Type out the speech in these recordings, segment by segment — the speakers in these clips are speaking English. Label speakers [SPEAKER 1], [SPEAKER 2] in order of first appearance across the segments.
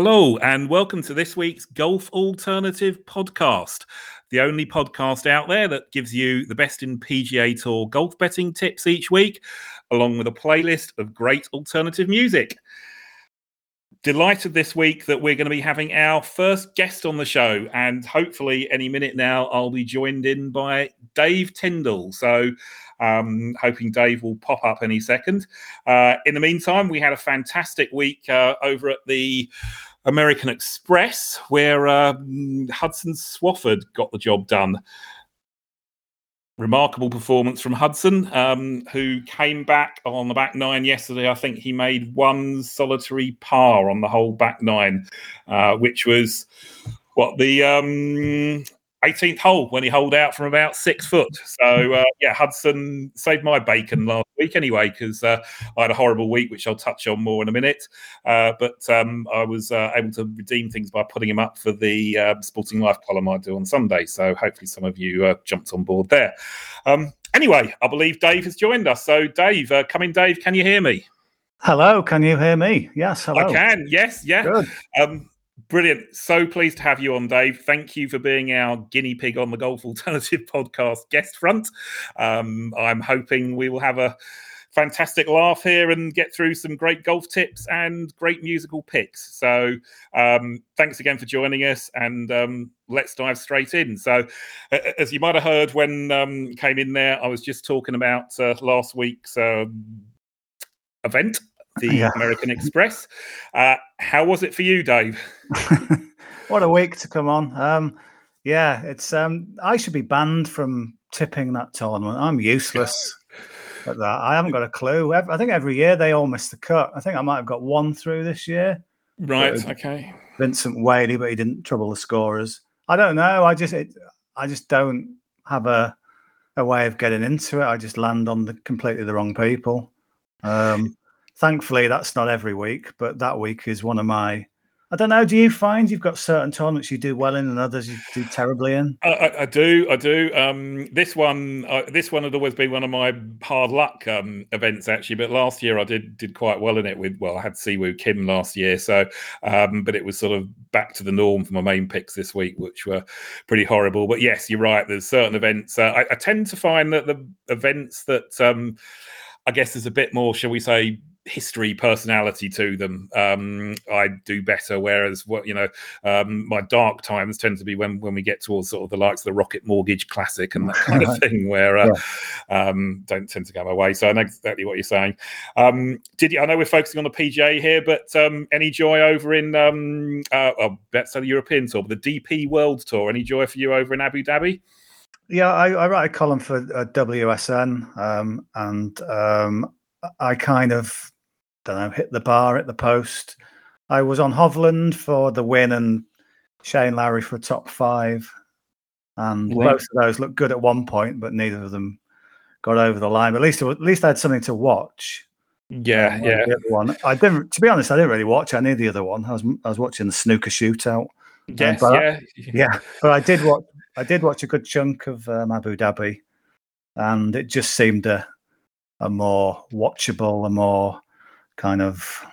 [SPEAKER 1] Hello, and welcome to this week's Golf Alternative podcast, the only podcast out there that gives you the best in PGA Tour golf betting tips each week, along with a playlist of great alternative music. Delighted this week that we're going to be having our first guest on the show, and hopefully, any minute now, I'll be joined in by Dave Tindall. So, um, hoping Dave will pop up any second. Uh, in the meantime, we had a fantastic week uh, over at the American Express, where uh, Hudson Swafford got the job done. Remarkable performance from Hudson, um, who came back on the back nine yesterday. I think he made one solitary par on the whole back nine, uh, which was what the um, 18th hole when he holed out from about six foot. So uh, yeah, Hudson saved my bacon last week anyway because uh, I had a horrible week, which I'll touch on more in a minute. Uh, but um, I was uh, able to redeem things by putting him up for the uh, Sporting Life column I do on Sunday. So hopefully some of you uh, jumped on board there. Um, anyway, I believe Dave has joined us. So Dave, come in, Dave. Can you hear me?
[SPEAKER 2] Hello, can you hear me? Yes, hello.
[SPEAKER 1] I can. Yes, yeah. Good. Um, Brilliant. So pleased to have you on, Dave. Thank you for being our guinea pig on the Golf Alternative podcast guest front. Um, I'm hoping we will have a fantastic laugh here and get through some great golf tips and great musical picks. So, um, thanks again for joining us, and um, let's dive straight in. So, as you might have heard when um, came in there, I was just talking about uh, last week's uh, event the yeah. American Express. Uh, how was it for you, Dave?
[SPEAKER 2] what a week to come on. Um, yeah, it's um, I should be banned from tipping that tournament. I'm useless at that. I haven't got a clue. I think every year they all miss the cut. I think I might have got one through this year.
[SPEAKER 1] Right. Okay.
[SPEAKER 2] Vincent Whaley, but he didn't trouble the scorers. I don't know. I just it, I just don't have a a way of getting into it. I just land on the completely the wrong people. Um, thankfully, that's not every week, but that week is one of my. I don't know. Do you find you've got certain tournaments you do well in and others you do terribly in?
[SPEAKER 1] I, I, I do. I do. Um, this one, uh, this one had always been one of my hard luck um, events, actually. But last year I did did quite well in it. With well, I had Siwoo Kim last year, so um, but it was sort of back to the norm for my main picks this week, which were pretty horrible. But yes, you're right. There's certain events. Uh, I, I, tend to find that the events that um, I guess there's a bit more, shall we say, history personality to them. Um, i do better whereas what you know um, my dark times tend to be when when we get towards sort of the likes of the rocket mortgage classic and that kind of thing where uh, yeah. um, don't tend to go my way. So i know exactly what you're saying. Um, did you i know we're focusing on the pga here but um, any joy over in um uh, well, that's the european tour the dp world tour. Any joy for you over in abu dhabi?
[SPEAKER 2] Yeah, I, I write a column for uh, WSN, um, and um, I kind of don't know, hit the bar at the post. I was on Hovland for the win and Shane Lowry for top five. And both of those looked good at one point, but neither of them got over the line. But at least, at least I had something to watch.
[SPEAKER 1] Yeah, um, yeah.
[SPEAKER 2] The other one, I didn't. To be honest, I didn't really watch. I knew the other one. I was, I was watching the snooker shootout.
[SPEAKER 1] Yes, um, yeah,
[SPEAKER 2] I, yeah. But I did watch. I did watch a good chunk of um, Abu Dhabi, and it just seemed a, a more watchable, a more kind of,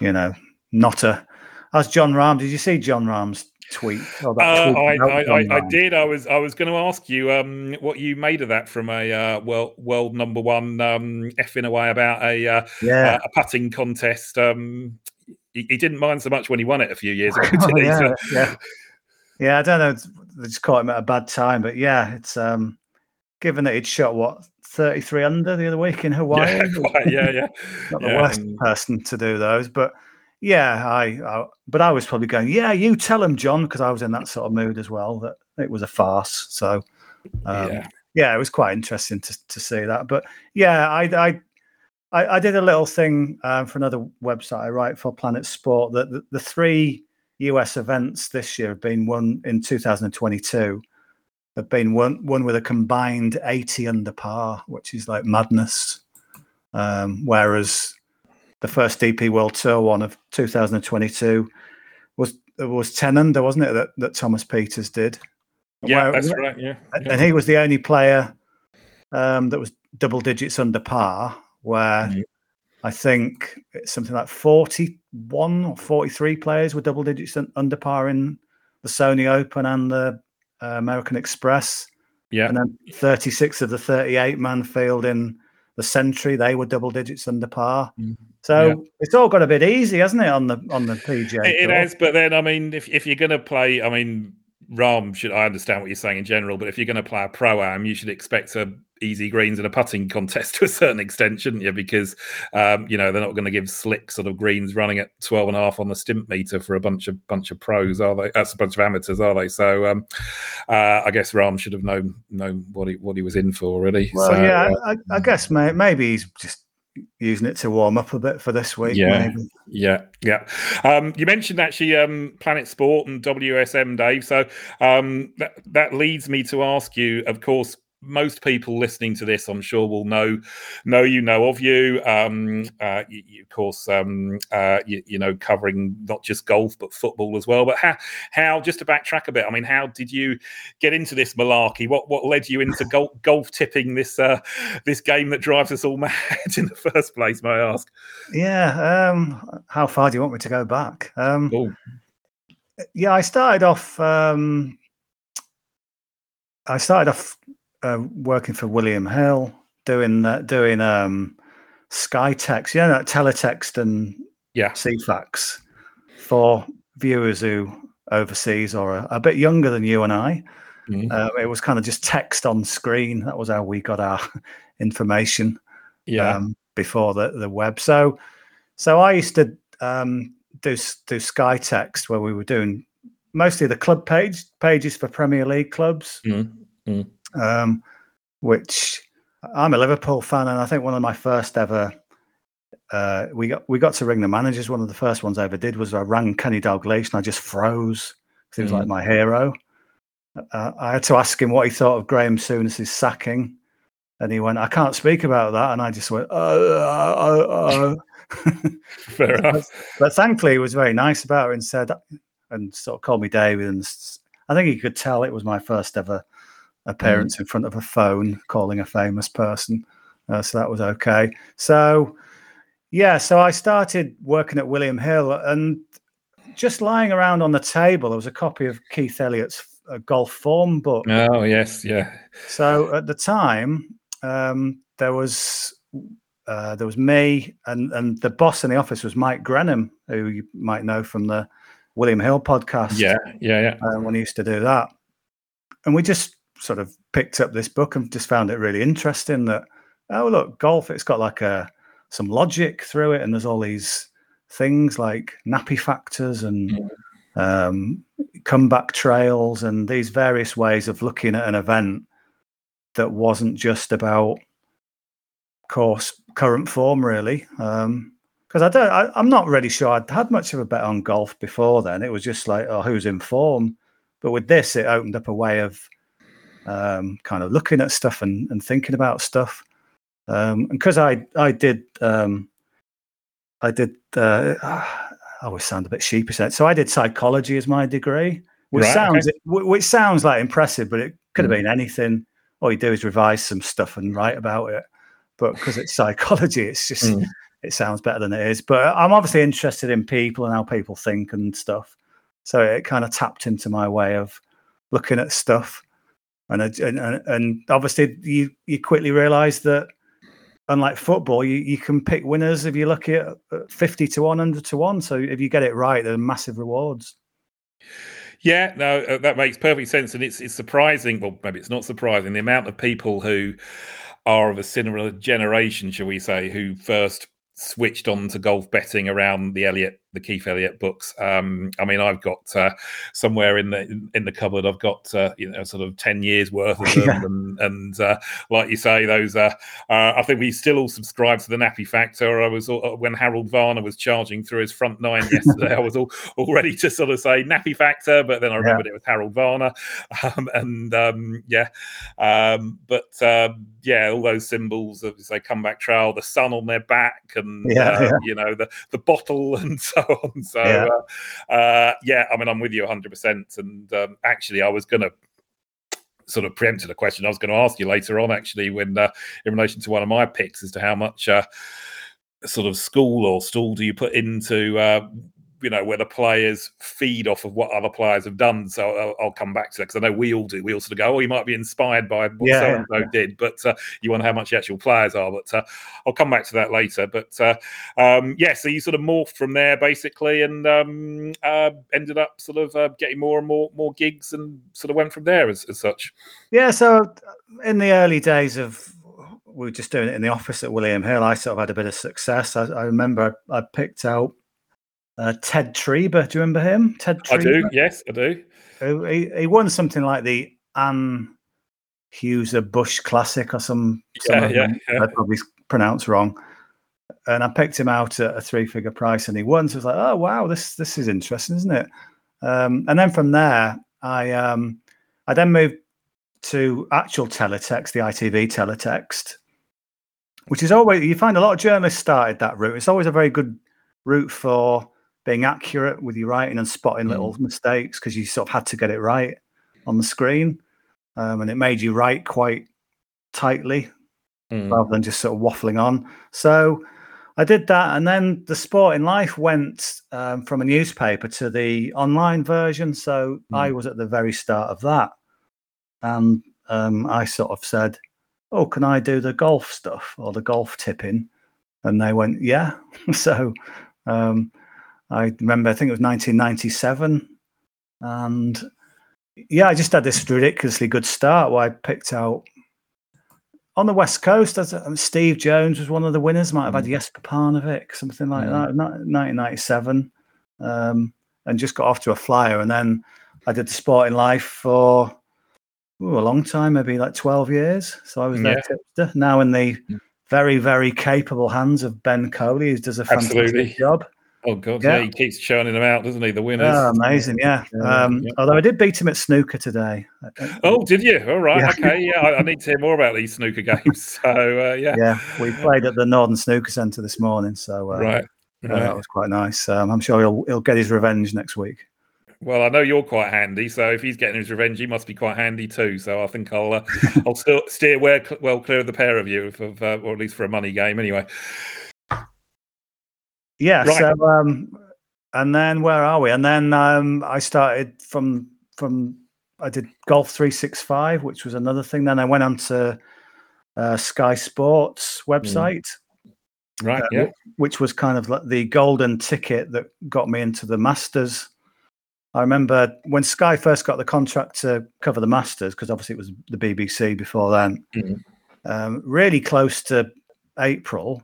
[SPEAKER 2] you know, not a. As Jon Rahm, did you see Jon Rahm's tweet?
[SPEAKER 1] uh, I, I, I, I, did. I was I was going to ask you um, what you made of that from a uh, world world number one um, effing away about a uh, yeah. a putting contest. Um, he, he, didn't mind so much when he won it a few years ago. oh,
[SPEAKER 2] yeah, so, yeah, yeah. I don't know. They just caught him at a bad time, but yeah, it's um, given that he'd shot what 33 under the other week in Hawaii.
[SPEAKER 1] Yeah, quite, yeah, yeah.
[SPEAKER 2] Not
[SPEAKER 1] the
[SPEAKER 2] yeah, worst and... person to do those, but yeah, I, I, but I was probably going, yeah, you tell him, Jon, because I was in that sort of mood as well that it was a farce. So, um, yeah. yeah, it was quite interesting to to see that. But yeah, I I I, I did a little thing um, for another website I write for Planet Sport that the, the three US events this year have been won in 2022 have been one one with a combined 80 under par, which is like madness. Um, whereas the first DP World Tour one of 2022 was was 10 under, wasn't it? That that Thomas Pieters did.
[SPEAKER 1] Yeah, Where, that's right. Yeah,
[SPEAKER 2] yeah, and he was the only player um, that was double digits under par. Where mm-hmm. I think it's something like 41 or 43 players were double digits under par in the Sony Open and the uh, American Express.
[SPEAKER 1] Yeah.
[SPEAKER 2] And then 36 of the 38 man field in the Sentry, they were double digits under par. Mm. So yeah. it's all got a bit easy, hasn't it, on the on the PGA?
[SPEAKER 1] It, it has, but then I mean, if if you're going to play, I mean, Rahm should. I understand what you're saying in general, but if you're going to play a pro am, you should expect a easy greens in a putting contest to a certain extent, shouldn't you? Because um, you know they're not going to give slick sort of greens running at 12 and a half on the Stimpmeter for a bunch of bunch of pros, are they? That's a bunch of amateurs, are they? So um, uh, I guess Rahm should have known known what he what he was in for already.
[SPEAKER 2] Well,
[SPEAKER 1] so,
[SPEAKER 2] yeah, uh, I, I, guess maybe he's just using it to warm up a bit for this week.
[SPEAKER 1] Yeah,
[SPEAKER 2] maybe.
[SPEAKER 1] yeah, yeah. Um, you mentioned actually um, Planet Sport and WSN, Dave. So um, that that leads me to ask you, of course, most people listening to this, I'm sure, will know know you, know of you. Um, uh, you, you of course, um, uh, you, you, know, covering not just golf but football as well. But how, how just to backtrack a bit? I mean, how did you get into this malarkey? What what led you into golf, golf tipping this uh, this game that drives us all mad in the first place? May I ask?
[SPEAKER 2] Yeah. Um, how far do you want me to go back? Um, yeah, I started off. Um, I started off uh, working for William Hill, doing uh, doing um, Skytext, you know, that teletext and
[SPEAKER 1] yeah,
[SPEAKER 2] Ceefax for viewers who overseas or a, a bit younger than you and I. Mm-hmm. Uh, it was kind of just text on screen. That was how we got our information.
[SPEAKER 1] Yeah. Um,
[SPEAKER 2] before the, the web. So, so I used to um, do do Skytext where we were doing mostly the club page pages for Premier League clubs.
[SPEAKER 1] Mm-hmm.
[SPEAKER 2] Um, which I'm a Liverpool fan, and I think one of my first ever. Uh, we got we got to ring the managers. One of the first ones I ever did was I rang Kenny Dalglish and I just froze. He was mm. like my hero. Uh, I had to ask him what he thought of Graham Souness's sacking, and he went, "I can't speak about that." And I just went, "Oh, oh, oh."
[SPEAKER 1] fair enough."
[SPEAKER 2] But, but thankfully, he was very nice about it and said, and sort of called me David, and I think he could tell it was my first ever appearance mm. in front of a phone calling a famous person. Uh, so that was okay. So, yeah, so I started working at William Hill and just lying around on the table, there was a copy of Keith Elliott's uh, golf form book.
[SPEAKER 1] Oh, yes, yeah.
[SPEAKER 2] So at the time, um, there was uh, there was me and and the boss in the office was Mike Grenham, who you might know from the William Hill podcast.
[SPEAKER 1] Yeah, yeah, yeah.
[SPEAKER 2] Uh, when he used to do that, and we just sort of picked up this book and just found it really interesting that oh look golf it's got like a some logic through it and there's all these things like nappy factors and mm. um, comeback trails and these various ways of looking at an event that wasn't just about course current form really um, because I don't, I, am not really sure I'd had much of a bet on golf before then. It was just like, oh, who's in form? But with this, it opened up a way of um, kind of looking at stuff and, and thinking about stuff. Um, and because I I did um, I did uh, I always sound a bit sheepish. So I did psychology as my degree, which right, sounds okay. which sounds like impressive, but it could have mm. been anything. All you do is revise some stuff and write about it. But because it's psychology, it's just mm. it sounds better than it is. But I'm obviously interested in people and how people think and stuff. So it kind of tapped into my way of looking at stuff and and and obviously you you quickly realise that unlike football, you, you can pick winners if you look at fifty to one, hundred to one. So if you get it right, there are massive rewards.
[SPEAKER 1] Yeah, no, uh, that makes perfect sense, and it's it's surprising. Well, maybe it's not surprising the amount of people who are of a similar generation, shall we say, who first switched on to golf betting around the Elliott the Keith Elliott books. Um, I mean, I've got uh, somewhere in the in the cupboard, I've got uh, you know sort of ten years worth of them, yeah. and, and uh, like you say, those. Uh, uh, I think we still all subscribe to the Nappy Factor. I was uh, when Harold Varner was charging through his front nine yesterday. I was all, all ready to sort of say Nappy Factor, but then I remembered yeah. it was Harold Varner, um, and um, yeah, um, but um, yeah, all those symbols of say comeback trail, the sun on their back, and yeah, you know the the bottle and so on. So yeah, uh, uh, yeah I mean, I'm with you 100. percent And um, actually, I was going to sort of preempted a question I was going to ask you later on, actually, when uh, in relation to one of my picks as to how much. Uh, sort of school or stall do you put into uh, you know where the players feed off of what other players have done. So I'll, I'll come back to that because I know we all do. We all sort of go, oh, you might be inspired by what yeah, so and so did, but uh, you wonder how much the actual players are. But uh, I'll come back to that later. But uh, um, yeah, so you sort of morphed from there basically, and um, uh, ended up sort of uh, getting more and more more gigs, and sort of went from there as, as such.
[SPEAKER 2] Yeah. So in the early days of we were just doing it in the office at William Hill. I sort of had a bit of success. I, I remember I, I, picked out uh, Ted Tryba. Do you remember him? Ted
[SPEAKER 1] Tryba? I do. Yes, I do.
[SPEAKER 2] He, he won something like the Anne Hughes Bush Classic or some. some yeah, yeah, yeah. I probably pronounced wrong. And I picked him out at a three-figure price, and he won. So I was like, "Oh wow, this this is interesting, isn't it?" Um, and then from there, I um, I then moved to actual teletext, the ITV teletext, which is always you find a lot of journalists started that route. It's always a very good route for being accurate with your writing and spotting mm. little mistakes because you sort of had to get it right on the screen, um, and it made you write quite tightly mm. rather than just sort of waffling on. So I did that, and then the Sporting Life went um, from a newspaper to the online version. So mm. I was at the very start of that, and um, I sort of said, "Oh, can I do the golf stuff or the golf tipping?" And they went, "Yeah." so um, I remember, I think it was 1997. And yeah, I just had this ridiculously good start where I picked out on the West Coast. As um, Steve Jones was one of the winners, might have had mm. Jesper Parnevik, something like mm. that, 1997. Um, and just got off to a flyer. And then I did the sporting life for ooh, a long time, maybe like 12 years. So I was yeah. tipster. Now in the mm. very, very capable hands of Ben Coley, who does a fantastic Absolutely. job.
[SPEAKER 1] Oh god, yeah. yeah. he keeps churning them out, doesn't he? The winners.
[SPEAKER 2] Oh, amazing, yeah. Um, yeah. Although I did beat him at snooker today.
[SPEAKER 1] Oh, did you? All right, yeah. okay, yeah. I, I, need to hear more about these snooker games. So uh, yeah,
[SPEAKER 2] yeah. We played at the Northern Snooker Centre this morning, so uh,
[SPEAKER 1] right,
[SPEAKER 2] right. That was quite nice. Um, I'm sure he'll he'll get his revenge next week.
[SPEAKER 1] Well, I know you're quite handy, so if he's getting his revenge, he must be quite handy too. So I think I'll uh, I'll still steer well, well clear of the pair of you, if, uh, or at least for a money game, anyway.
[SPEAKER 2] Yeah. Right. So um, and then where are we? And then um, I started from from I did Golf Three Six Five, which was another thing. Then I went on to uh, Sky Sports hmm. website,
[SPEAKER 1] mm. right? Uh, yeah,
[SPEAKER 2] which was kind of like the golden ticket that got me into the Masters. I remember when Sky first got the contract to cover the Masters, because obviously it was the BBC before then. Mm. Um, really close to April,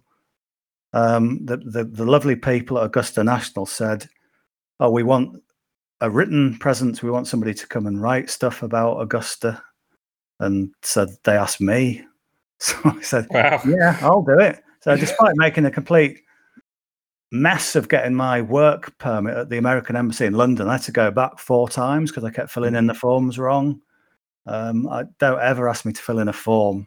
[SPEAKER 2] um, the, the, the lovely people at Augusta National said, "Oh, we want a written presence. We want somebody to come and write stuff about Augusta." And so they asked me. So I said, wow. "Yeah, I'll do it." So despite making a complete mess of getting my work permit at the American Embassy in London, I had to go back four times because I kept filling in the forms wrong. Um, I don't ever ask me to fill in a form.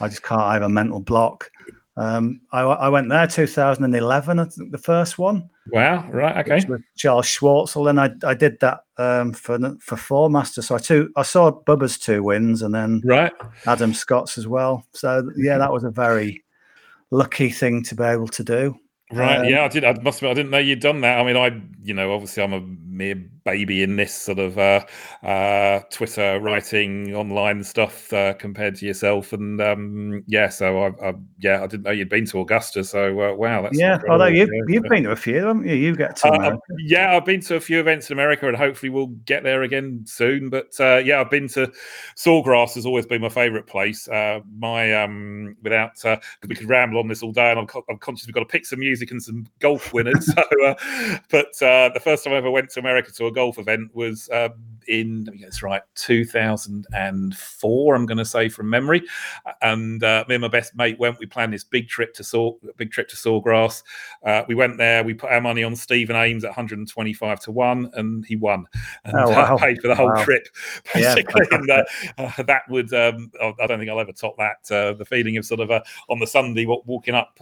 [SPEAKER 2] I just can't. I have a mental block. Um, I, I, went there 2011, I think the first one.
[SPEAKER 1] Wow, right, okay.
[SPEAKER 2] With Charles Schwartzel, and I, I did that um, for for four masters. So I two I saw Bubba's two wins, and then
[SPEAKER 1] right
[SPEAKER 2] Adam Scott's as well. So yeah, that was a very lucky thing to be able to do.
[SPEAKER 1] Right. Um, yeah, I did. I must admit, I didn't know you'd done that. I mean, I, you know, obviously, I'm a mere baby in this sort of uh, uh, Twitter writing online stuff uh, compared to yourself, and um, yeah, so I, I, yeah, I didn't know you'd been to Augusta. So uh, wow, that's
[SPEAKER 2] yeah. Although you've you've been to a few, haven't you? You get to
[SPEAKER 1] uh, yeah, I've been to a few events in America, and hopefully we'll get there again soon. But uh, yeah, I've been to Sawgrass. Has always been my favourite place. my um, without we could ramble on this all day, and I'm, I'm conscious we've got to pick some music and some golf winners. so, but the first time I ever went to America to golf event was um, in, let me get this right, 2004, I'm going to say from memory. And uh, me and my best mate went, we planned this big trip to Saw, big trip to Sawgrass. Uh, we went there, we put our money on Stephen Ames at 125 to 1, and he won and oh, wow. uh, paid for the whole wow. trip, basically. Yeah. and uh, uh, that would, um, I don't think I'll ever top that. Uh, the feeling of sort of on the Sunday walking up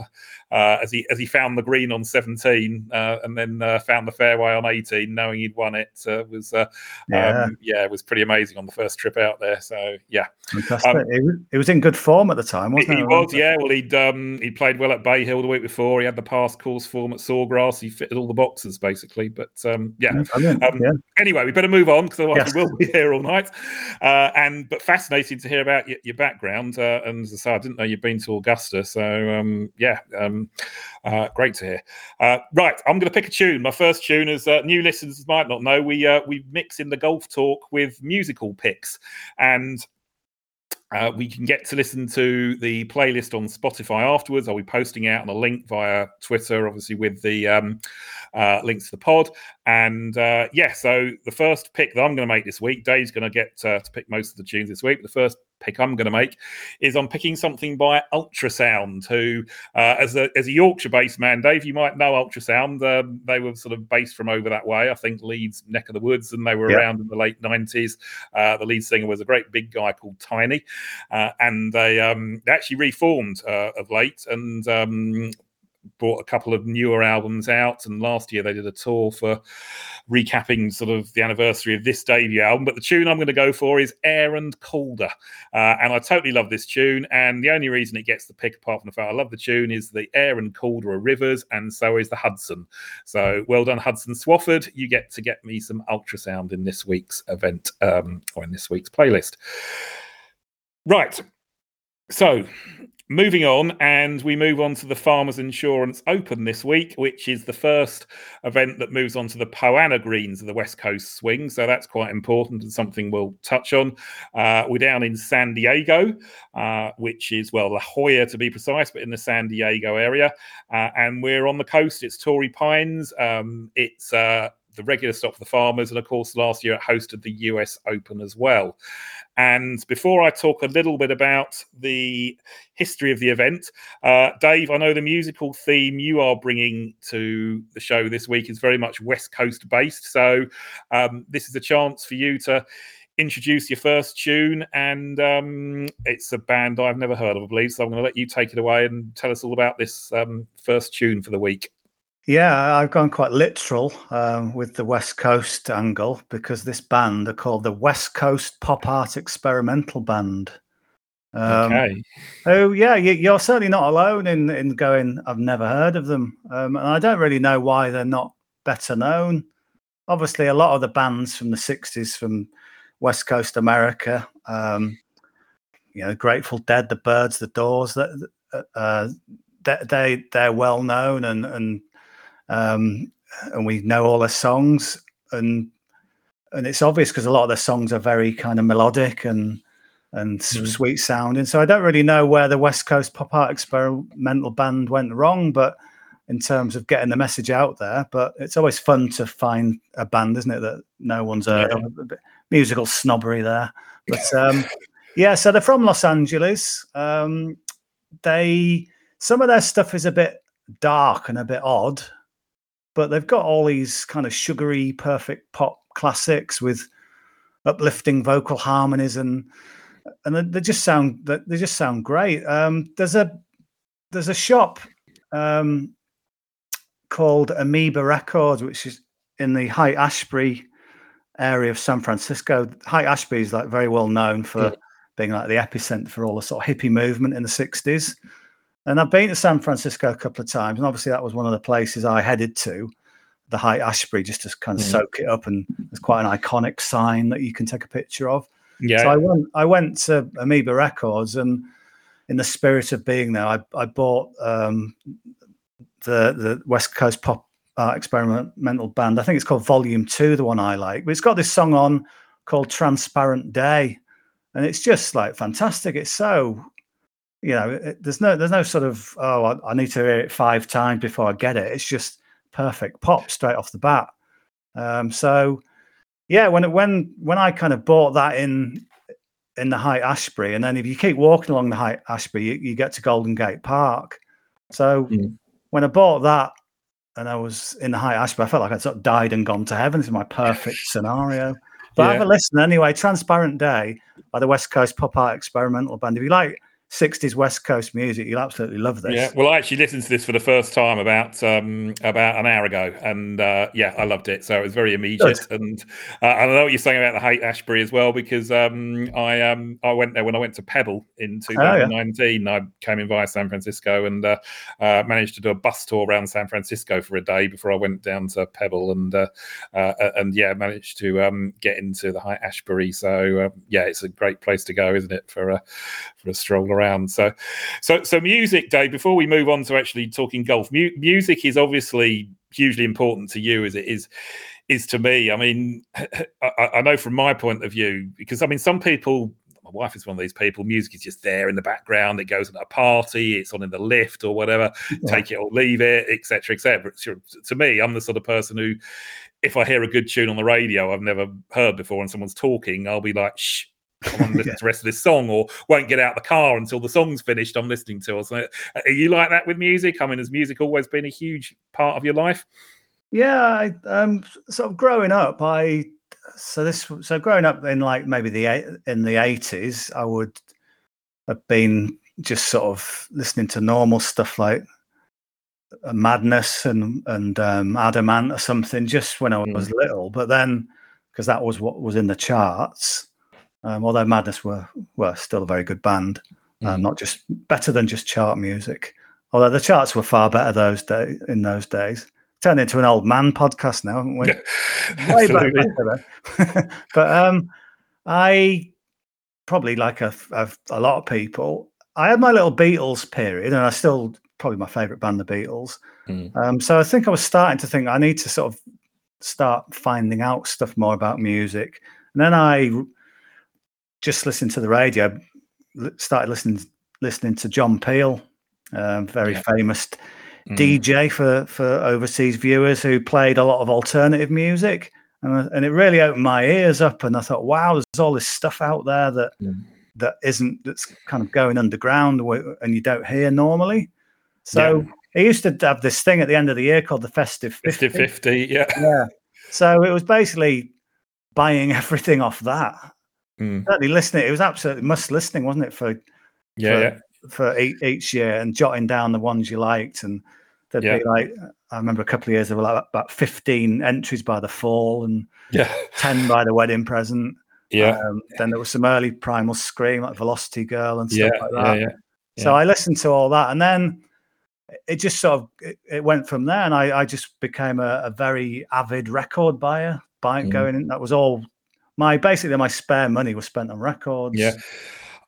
[SPEAKER 1] as he as he found the green on 17 and then found the fairway on 18, knowing he'd won it uh, was uh, yeah. Um, yeah, it was pretty amazing on the first trip out there. So yeah,
[SPEAKER 2] fantastic. Um, he, was in good form at the time, wasn't he?
[SPEAKER 1] He was, yeah. Well, he'd um, he played well at Bay Hill the week before. He had the past course form at Sawgrass. He fitted all the boxes basically. But um, yeah. Um, yeah. Anyway, we better move on because otherwise yes. we will be here all night. Uh, and but fascinating to hear about your, your background. Uh, and as I say, I didn't know you'd been to Augusta. So um, yeah, um, uh, great to hear. Uh, right, I'm going to pick a tune. My first tune, as uh, new listeners might not know, we uh, we mix in the golf talk with musical picks, and uh, we can get to listen to the playlist on Spotify afterwards. I'll be posting out on a link via Twitter, obviously with the um, uh, links to the pod. And uh, yeah, so the first pick that I'm going to make this week, Dave's going to get uh, to pick most of the tunes this week. But the first pick I'm going to make is I'm picking something by Ultrasound, who, uh, as a as a Yorkshire-based man, Dave, you might know Ultrasound. Um, they were sort of based from over that way, I think Leeds neck of the woods, and they were around in the late '90s. Uh, the lead singer was a great big guy called Tiny, uh, and they, um, they actually reformed uh, of late and um, brought a couple of newer albums out, and last year they did a tour for recapping sort of the anniversary of this debut album. But the tune I'm going to go for is Aire and Calder, uh, and I totally love this tune. And the only reason it gets the pick, apart from the fact I love the tune, is the Aire and Calder are rivers, and so is the Hudson. So well done, Hudson Swafford. You get to get me some ultrasound in this week's event um, or in this week's playlist. Right. So moving on, and we move on to the Farmers Insurance Open this week, which is the first event that moves on to the Poa annua Greens of the West Coast Swing. So that's quite important and something we'll touch on. Uh, we're down in San Diego, uh, which is, well, La Jolla to be precise, but in the San Diego area. Uh, and we're on the coast. It's Torrey Pines. Um, it's uh, the regular stop for the farmers. And of course, last year it hosted the US Open as well. And before I talk a little bit about the history of the event, uh, Dave, I know the musical theme you are bringing to the show this week is very much West Coast based. So um, this is a chance for you to introduce your first tune. And um, it's a band I've never heard of, I believe. So I'm going to let you take it away and tell us all about this um, first tune for the week.
[SPEAKER 2] Yeah, I've gone quite literal um, with the West Coast angle because this band are called the West Coast Pop Art Experimental Band.
[SPEAKER 1] Um, okay.
[SPEAKER 2] Oh yeah, you, are certainly not alone in in going. I've never heard of them, um, and I don't really know why they're not better known. Obviously, a lot of the bands from the '60s from West Coast America, um, you know, Grateful Dead, the Byrds, the Doors, that uh, they, they they're well known and and um, and we know all their songs, and and it's obvious because a lot of their songs are very kind of melodic and and mm. sweet sounding. So I don't really know where the West Coast Pop Art Experimental Band went wrong, but in terms of getting the message out there. But it's always fun to find a band, isn't it, that no one's heard yeah. of. Musical snobbery there, but um, yeah. So they're from Los Angeles. Um, they some of their stuff is a bit dark and a bit odd but they've got all these kind of sugary, perfect pop classics with uplifting vocal harmonies and and they just sound they just sound great. Um, there's a there's a shop um, called Amoeba Records, which is in the High Ashbury area of San Francisco. High Ashbury is like very well known for yeah. being like the epicenter for all the sort of hippie movement in the '60s. And I've been to San Francisco a couple of times, and obviously that was one of the places I headed to, the High Ashbury, just to kind of mm. soak it up. And there's quite an iconic sign that you can take a picture of. Yeah. So I went, I went to Amoeba Records, and in the spirit of being there, I, I bought um, the the West Coast Pop uh, Experimental Band. I think it's called Volume Two, the one I like. But it's got this song on called Transparent Day, and it's just like fantastic. It's so you know, it, there's no there's no sort of oh I, I, need to hear it five times before I get it. It's just perfect pop straight off the bat. Um, so yeah, when it, when when I kind of bought that in in the High Ashbury, and then if you keep walking along the High Ashbury, you, you get to Golden Gate Park. So mm. when I bought that and I was in the High Ashbury, I felt like I'd sort of died and gone to heaven. This is my perfect scenario. But yeah. have a listen anyway. Transparent Day by the West Coast Pop Art Experimental Band. If you like 60s West Coast music, you'll absolutely love this.
[SPEAKER 1] Yeah, well, I actually listened to this for the first time about um, about an hour ago, and uh, yeah, I loved it. So it was very immediate, Good. and uh, I know what you're saying about the Haight Ashbury as well, because um, I um, I went there when I went to Pebble in 2019. Oh, yeah. I came in via San Francisco and uh, uh, managed to do a bus tour around San Francisco for a day before I went down to Pebble, and uh, uh, and yeah, managed to um, get into the Haight Ashbury. So yeah, it's a great place to go, isn't it, for a for a stroll around around. So, so, so music, Dave. Before we move on to actually talking golf, mu- music is obviously hugely important to you, as it is is to me. I mean, I, I know from my point of view, because I mean, some people my wife is one of these people. Music is just there in the background. It goes at a party. It's on in the lift or whatever. Yeah. Take it or leave it, etc., etc. To me, I'm the sort of person who, if I hear a good tune on the radio I've never heard before and someone's talking, I'll be like, "Shh, I want to listen yeah. to the rest of this song, or won't get out the car until the song's finished. I'm listening to. Or something. Are you like that with music? I mean, has music always been a huge part of your life?
[SPEAKER 2] Yeah, I, um, sort of growing up, I so this so growing up in like maybe the in the eighties, I would have been just sort of listening to normal stuff like Madness and and um, Adam Ant or something, just when I was mm. little. But then, because that was what was in the charts, um, although Madness were were still a very good band, mm. not just better than just chart music. Although the charts were far better those day in those days. Turned into an old man podcast now, haven't we? Way back but um, I probably like a, a, a lot of people. I had my little Beatles period, and I still probably my favorite band, the Beatles. Mm. Um, so I think I was starting to think I need to sort of start finding out stuff more about music. And then I just listened to the radio, started listening listening to John Peel, um, very yeah. famous mm. DJ for for overseas viewers who played a lot of alternative music, and and it really opened my ears up. And I thought, wow, there's all this stuff out there that mm. that isn't that's kind of going underground and you don't hear normally. So yeah. he used to have this thing at the end of the year called the Festive 50.
[SPEAKER 1] Festive 50, yeah.
[SPEAKER 2] Yeah. So it was basically buying everything off that Mm. Certainly listening. It was absolutely must listening, wasn't it? For
[SPEAKER 1] yeah,
[SPEAKER 2] for,
[SPEAKER 1] yeah.
[SPEAKER 2] for each, each year and jotting down the ones you liked, and there'd yeah. be like I remember a couple of years there were like about fifteen entries by the fall and
[SPEAKER 1] yeah,
[SPEAKER 2] ten by the wedding present.
[SPEAKER 1] Yeah.
[SPEAKER 2] Um, then there was some early Primal Scream like Velocity Girl and stuff
[SPEAKER 1] yeah,
[SPEAKER 2] like that.
[SPEAKER 1] Yeah, yeah,
[SPEAKER 2] So I listened to all that, and then it just sort of it, it went from there, and I, I just became a, a, very avid record buyer. Buying mm. going in, that was all my basically my spare money was spent on records.
[SPEAKER 1] Yeah.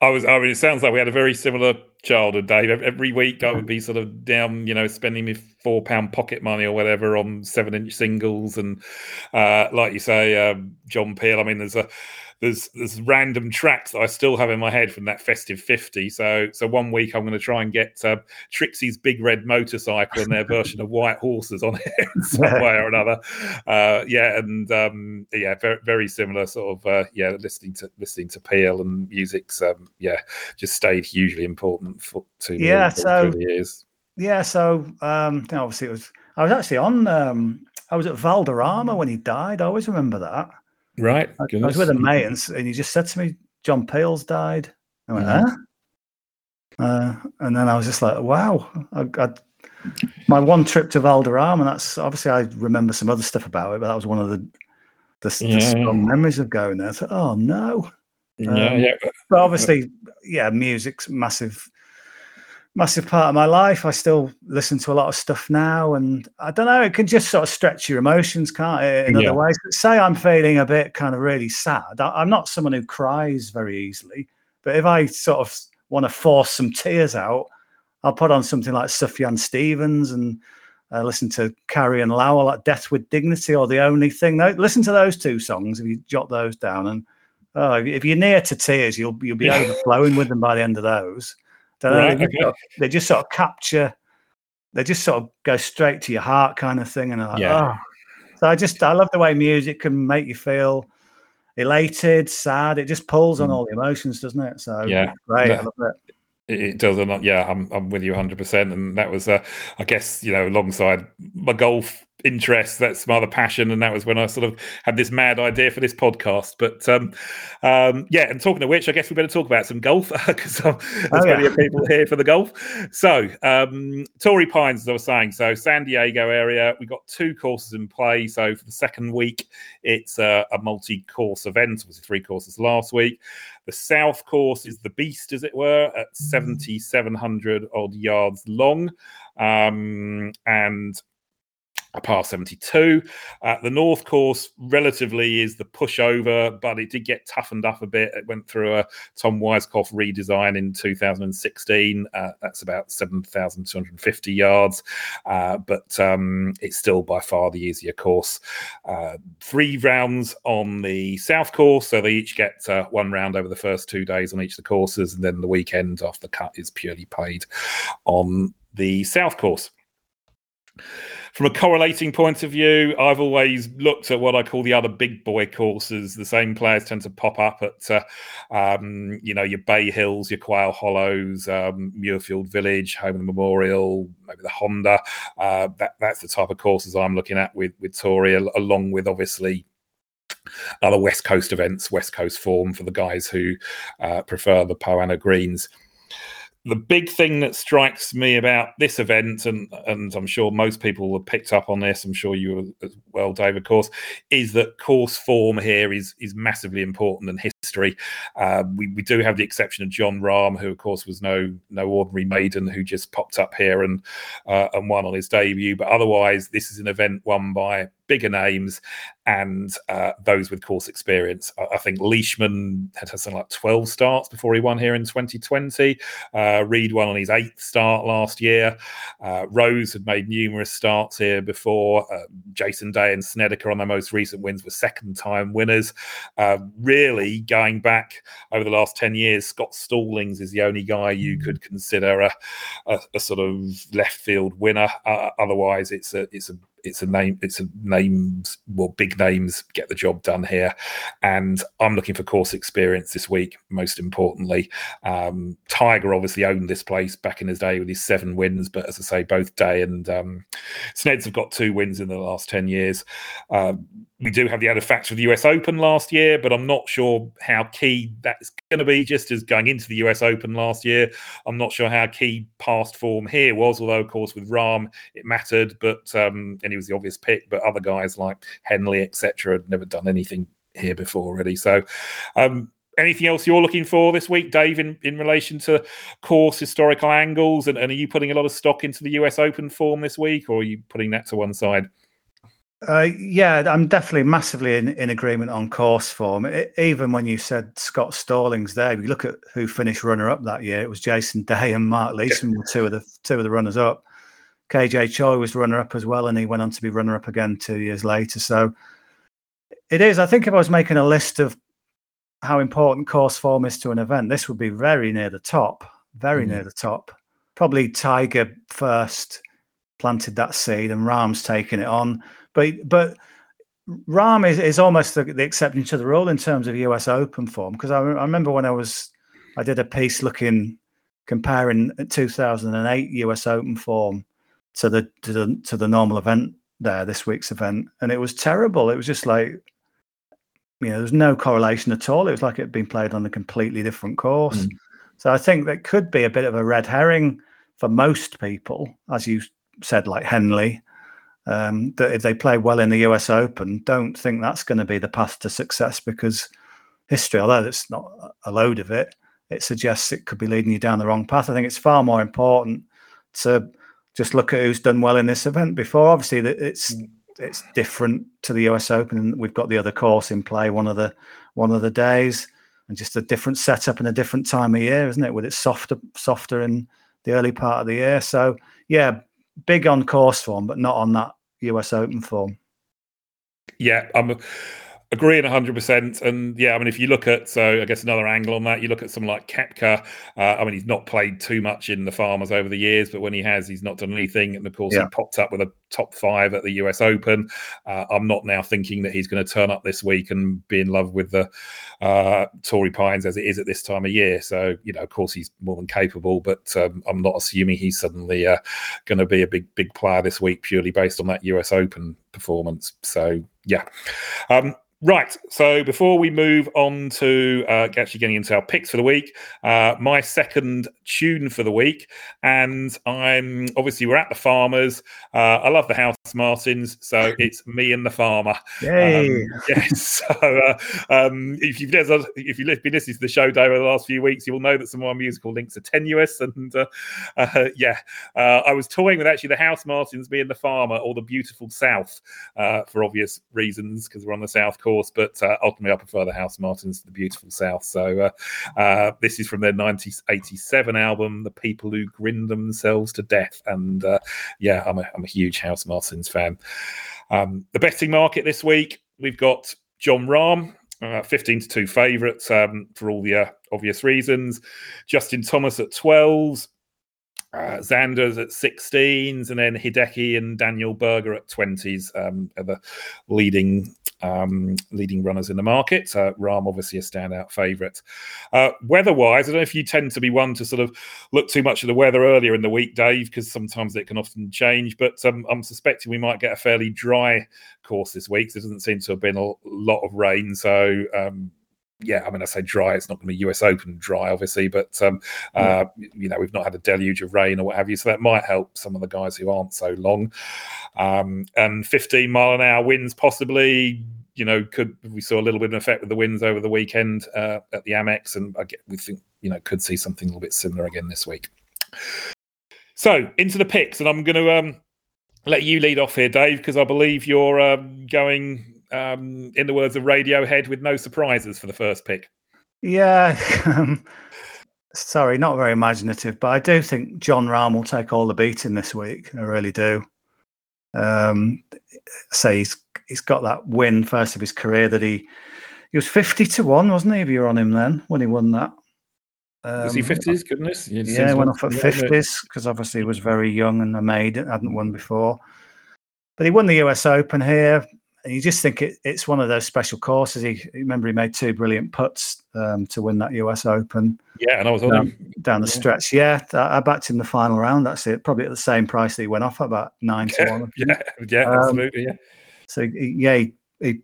[SPEAKER 1] I was. I mean, it sounds like we had a very similar childhood, Dave. Every week, I would be sort of down, you know, spending me four pound pocket money or whatever on seven inch singles, and uh, like you say, um, John Peel. I mean, there's a there's there's random tracks that I still have in my head from that festive 50. So so one week I'm going to try and get uh, Trixie's Big Red Motorcycle and their version of White Horses on it some way or another. Uh, yeah, and um, yeah, very very similar sort of uh, yeah, listening to listening to Peel and music's um, yeah, just stayed hugely important for to
[SPEAKER 2] yeah, so,
[SPEAKER 1] years.
[SPEAKER 2] Yeah, so um, obviously it was I was actually on um, I was at Valderrama when he died. I always remember that.
[SPEAKER 1] Right.
[SPEAKER 2] I, I, was with a mate, and, and he just said to me, "John Peel's died." I went, mm-hmm. "Huh?" Uh, and then I was just like, "Wow!" I, I, my one trip to Valderrama, and that's obviously I remember some other stuff about it, but that was one of the the, yeah. the strong memories of going there. So, oh no.
[SPEAKER 1] Um, yeah, yeah.
[SPEAKER 2] But obviously, yeah, music's massive massive part of my life. I still listen to a lot of stuff now, and I don't know. It can just sort of stretch your emotions, can't it? In yeah. other ways. Say I'm feeling a bit kind of really sad. I, am not someone who cries very easily, but if I sort of want to force some tears out, I'll put on something like Sufjan Stevens and uh, listen to Carrie and Lowell like Death with Dignity or The Only Thing. listen to those two songs if you jot those down. And oh, if you're near to tears, you'll you'll be overflowing with them by the end of those. Right, they, okay. sort of, they just sort of capture, they just sort of go straight to your heart kind of thing. And like, yeah. oh. So I just, I love the way music can make you feel elated, sad. It just pulls on mm. all the emotions, doesn't it? So
[SPEAKER 1] yeah,
[SPEAKER 2] great. That, I love it.
[SPEAKER 1] It does, and yeah, I'm I'm with you 100. percent And that was, uh, I guess, you know, alongside my golf interest, that's my other passion, and that was when I sort of had this mad idea for this podcast. But um, um, yeah, and talking of which, I guess we better talk about some golf because there's oh, yeah. plenty of people here for the golf. So um, Torrey Pines, as I was saying, so San Diego area, we got two courses in play. So for the second week, it's a, a multi-course event. Was three courses last week. The south course is the beast, as it were, at 7,700 odd yards long. Um, and a par 72. Uh, the North course relatively is the pushover, but it did get toughened up a bit. It went through a Tom Weiskopf redesign in 2016. Uh, that's about 7,250 yards, uh, but um, it's still by far the easier course. Uh, three rounds on the South course, so they each get uh, one round over the first two days on each of the courses, and then the weekend after the cut is purely paid on the South course from a correlating point of view, I've always looked at what I call the other big boy courses. The same players tend to pop up at, uh, um, you know, your Bay Hills, your Quail Hollows, um, Muirfield Village, Home of the Memorial, maybe the Honda. Uh, that, that's the type of courses I'm looking at with with Torrey, along with obviously other West Coast events, West Coast form for the guys who uh, prefer the Poa annua greens the big thing that strikes me about this event, and and I'm sure most people have picked up on this. I'm sure you as well, Dave, of course, is that course form here is is massively important and history. Uh, we we do have the exception of John Rahm, who of course was no no ordinary maiden who just popped up here and uh, and won on his debut. But otherwise, this is an event won by bigger names and uh, those with course experience. I, I, think Leishman had, had something like 12 starts before he won here in 2020. Uh, Reed won on his eighth start last year. Uh, Rose had made numerous starts here before. Uh, Jason Day and Snedeker on their most recent wins were second time winners. Uh, really, going back over the last 10 years, Scott Stallings is the only guy you mm. could consider a, a, a sort of left field winner. Uh, otherwise, it's a it's a it's a name it's a names well big names get the job done here. And i'm looking for course experience this week most importantly. Um, tiger obviously owned this place back in his day with his seven wins but as i say both day and um, sneds have got two wins in the last 10 years. Um, we do have the added factor of the US Open last year, but I'm not sure how key that's going to be. Just as going into the US Open last year, I'm not sure how key past form here was. Although, of course, with Rahm it mattered, but um, and he was the obvious pick. But other guys like Henley, etc., had never done anything here before already. So, um, anything else you're looking for this week, Dave, in, in relation to course historical angles? And, and are you putting a lot of stock into the US Open form this week, or are you putting that to one side?
[SPEAKER 2] Uh, yeah, I'm definitely massively in, in agreement on course form. It, even when you said Scott Stallings there, if you look at who finished runner up that year. It was Jason Day and Mark Leishman were two of the two of the runners up. KJ Choi was runner up as well, and he went on to be runner up again two years later. So it is. I think if I was making a list of how important course form is to an event, this would be very near the top. Very mm near the top. Probably Tiger first planted that seed, and Rahm's taking it on but but Rahm is, is almost the, the exception to the rule in terms of US Open form because I, I remember when I was I did a piece looking comparing 2008 US Open form to the to the to the normal event there this week's event and it was terrible. It was just like you know there was no correlation at all. It was like it had been played on a completely different course. Mm. so i think that could be a bit of a red herring for most people as you said like henley um, that if they play well in the US Open, don't think that's going to be the path to success because history, although it's not a load of it, it suggests it could be leading you down the wrong path. I think it's far more important to just look at who's done well in this event before. Obviously, it's mm. it's different to the US Open. We've got the other course in play one of the one of the days, and just a different setup and a different time of year, isn't it? With it softer softer in the early part of the year. So yeah, big on course form, but not on that US Open form.
[SPEAKER 1] Yeah, I'm Agreeing 100%. And yeah, I mean, if you look at, so I guess another angle on that, you look at someone like Koepka. Uh, I mean, he's not played too much in the Farmers over the years, but when he has, he's not done anything. And of course, yeah. he popped up with a top five at the US Open. Uh, I'm not now thinking that he's going to turn up this week and be in love with the uh, Torrey Pines as it is at this time of year. So, you know, of course, he's more than capable, but um, I'm not assuming he's suddenly uh, going to be a big, big player this week purely based on that US Open performance. So, yeah. Um, Right. So before we move on to uh, actually getting into our picks for the week, uh, my second tune for the week, and I'm obviously we're at the farmers. Uh, I love the House Martins, so it's me and the farmer.
[SPEAKER 2] Yay! Um,
[SPEAKER 1] yes. So uh, um, if you've if you've been listening to the show over the last few weeks, you will know that some of our musical links are tenuous, and uh, uh, yeah, I was toying with actually the Housemartins being the farmer or the beautiful South for obvious reasons because we're on the South course, but uh, ultimately I prefer the House Martins to the beautiful South. So uh, uh, this is from their 1987 album, The People Who Grinned Themselves to Death. And uh, yeah, I'm a, I'm a huge House Martins fan. Um, the betting market this week, we've got Jon Rahm. Uh, 15 to 2 favourites um, for all the uh, obvious reasons. Justin Thomas at 12s, uh, Xander's at 16s, and then Hideki and Daniel Berger at 20s um, are the leading um, leading runners in the market. Uh, Rahm, obviously, a standout favourite. Uh, weather-wise, I don't know if you tend to be one to sort of look too much at the weather earlier in the week, Dave, because sometimes it can often change. But um, I'm suspecting we might get a fairly dry course this week. There doesn't seem to have been a lot of rain, so um, yeah, I mean, I say dry. It's not going to be US Open dry, obviously, but um, uh, you know, we've not had a deluge of rain or what have you, so that might help some of the guys who aren't so long. Um, and 15 mile an hour winds, possibly. You know, could we saw a little bit of effect with the winds over the weekend uh, at the Amex, and I get we think you know could see something a little bit similar again this week. So into the picks, and I'm going to um, let you lead off here, Dave, because I believe you're um, going um, in the words of Radiohead, with no surprises for the first pick.
[SPEAKER 2] Yeah. Um, sorry, not very imaginative, but I do think Jon Rahm will take all the beating this week. I really do. Um, say he's he's got that win first of his career that he he was fifty to one, wasn't he? If you were on him then when he won that.
[SPEAKER 1] Um, was he fifties? Goodness,
[SPEAKER 2] yeah, went off at fifties because obviously he was very young and a maid hadn't won before. But he won the US Open here you just think it, it's one of those special courses. He remember he made two brilliant putts um, to win that US Open.
[SPEAKER 1] Yeah, and I was on
[SPEAKER 2] down,
[SPEAKER 1] him
[SPEAKER 2] down the yeah. stretch. Yeah, I backed him the final round. That's it. Probably at the same price that he went off at about nine
[SPEAKER 1] yeah,
[SPEAKER 2] to one.
[SPEAKER 1] Yeah, yeah, um, absolutely. Yeah.
[SPEAKER 2] So yeah, he, he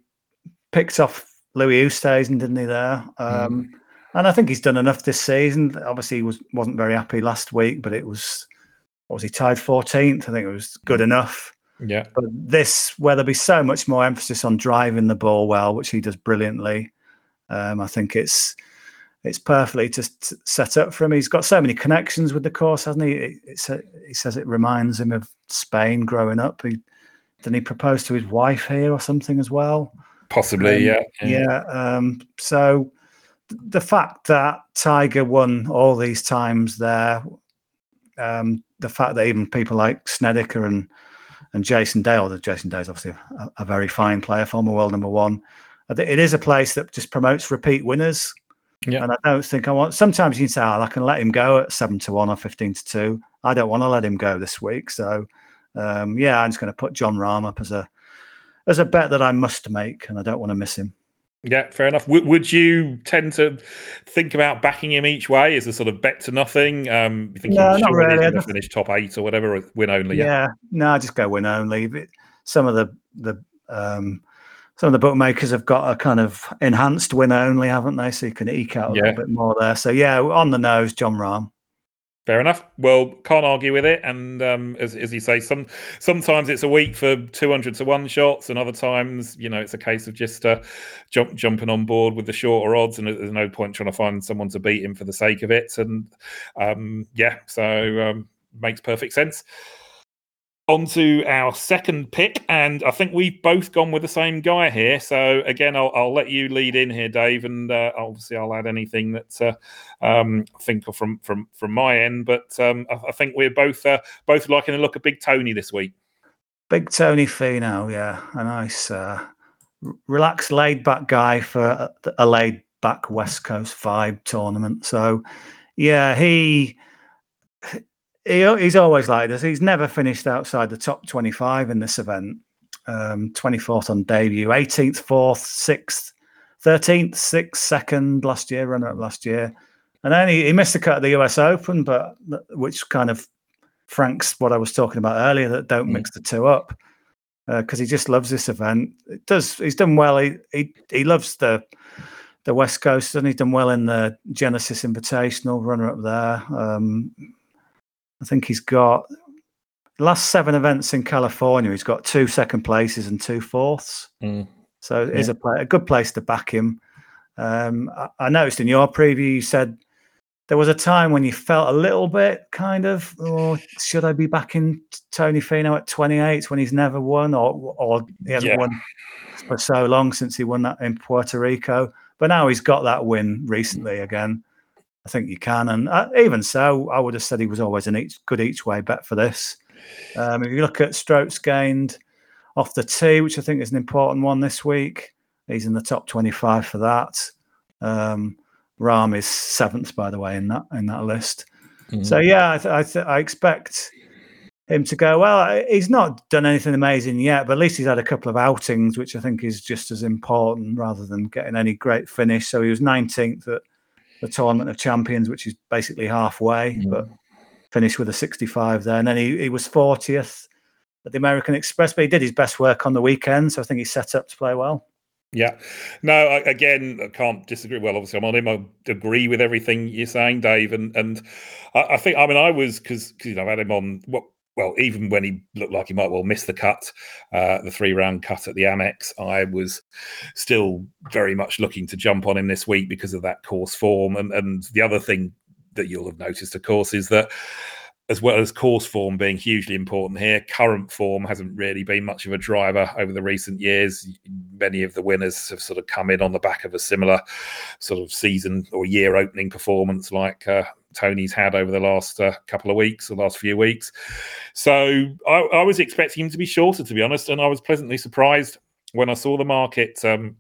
[SPEAKER 2] picked off Louis Oosthuizen, didn't he? There. Um, mm. And I think he's done enough this season. Obviously, he was wasn't very happy last week, but it was was he tied 14th? I think it was good enough.
[SPEAKER 1] Yeah.
[SPEAKER 2] But this, where there'll be so much more emphasis on driving the ball well, which he does brilliantly, um, I think it's it's perfectly just set up for him. He's got so many connections with the course, hasn't he? It, he says it reminds him of Spain growing up. He didn't he propose to his wife here or something as well?
[SPEAKER 1] Possibly, um, yeah.
[SPEAKER 2] Yeah. yeah um, so the fact that Tiger won all these times there, um, the fact that even people like Snedeker and and Jason Day, although Jason Day is obviously a, a, very fine player, former world number one. It is a place that just promotes repeat winners. Yeah. And I don't think I want. Sometimes you can say, oh, I can let him go at seven to one or fifteen to two. I don't want to let him go this week. So, um, yeah, I'm just going to put Jon Rahm up as a as a bet that I must make, and I don't want to miss him.
[SPEAKER 1] Yeah, fair enough. W- would you tend to think about backing him each way as a sort of bet to nothing? Um,
[SPEAKER 2] you no, not really.
[SPEAKER 1] He's finish top eight or whatever, or win only.
[SPEAKER 2] Yeah, yeah. no, I just go win only. But Some of the the um, some of the bookmakers have got a kind of enhanced win only, haven't they? So you can eke out a yeah. little bit more there. So yeah, on the nose, Jon Rahm.
[SPEAKER 1] Fair enough. Well, can't argue with it. And um, as, as you say, some sometimes it's a week for two hundred to one shots, and other times, you know, it's a case of just uh, jump, jumping on board with the shorter odds, and there's no point trying to find someone to beat him for the sake of it. And um, yeah, so um, makes perfect sense on to our second pick, and I think we've both gone with the same guy here. So again, I'll, I'll let you lead in here, Dave, and uh, obviously I'll add anything that uh, um, I think from from from my end. But um, I, I, think we're both uh, both liking the look of Big Tony this week.
[SPEAKER 2] Big Tony Finau, yeah, a nice uh, relaxed, laid back guy for a, a laid back West Coast vibe tournament. So, yeah, he, he he's always like this. He's never finished outside the top 25 in this event. Um, 24th on debut, 18th, 4th, 6th, 13th, 6th, 2nd last year, runner up last year. And then he, he missed the cut at the US Open, but which kind of franks what I was talking about earlier that don't mm. mix the two up because uh, he just loves this event. It does he's done well. He he, he loves the the West Coast, and he's done well in the Genesis Invitational runner up there. Um, I think he's got last seven events in California. He's got two second places and two fourths. Mm. So it's yeah. a, a good place to back him. Um, I, I, noticed in your preview you said there was a time when you felt a little bit kind of, oh, should I be backing Tony Finau at 28 when he's never won or or he hasn't yeah. won for so long since he won that in Puerto Rico. But now he's got that win recently again. I think you can, and uh, even so, I would have said he was always an each, good each way bet for this. Um, if you look at strokes gained off the tee, which I think is an important one this week, he's in the top 25 for that. Um, Rahm is seventh, by the way, in that in that list. Mm-hmm. So yeah, I, th- I, th- I, expect him to go well. He's not done anything amazing yet, but at least he's had a couple of outings, which I think is just as important rather than getting any great finish. So he was 19th at the Tournament of Champions, which is basically halfway, mm-hmm. but finished with a 65 there. And then he, he was 40th at the American Express, but he did his best work on the weekend. So I think he's set up to play well.
[SPEAKER 1] Yeah, no. I, again, I can't disagree. Well, obviously, I'm on him. I agree with everything you're saying, Dave. And and I, I think, I mean, I was because you know I've had him on. What well, even when he looked like he might well miss the cut, uh, the three round cut at the Amex, I was still very much looking to jump on him this week because of that course form. And and the other thing that you'll have noticed, of course, is that as well as course form being hugely important here. Current form hasn't really been much of a driver over the recent years. Many of the winners have sort of come in on the back of a similar sort of season or year opening performance like uh, Tony's had over the last uh, couple of weeks, the last few weeks. So I, I, was expecting him to be shorter, to be honest, and I was pleasantly surprised when I saw the market. Um,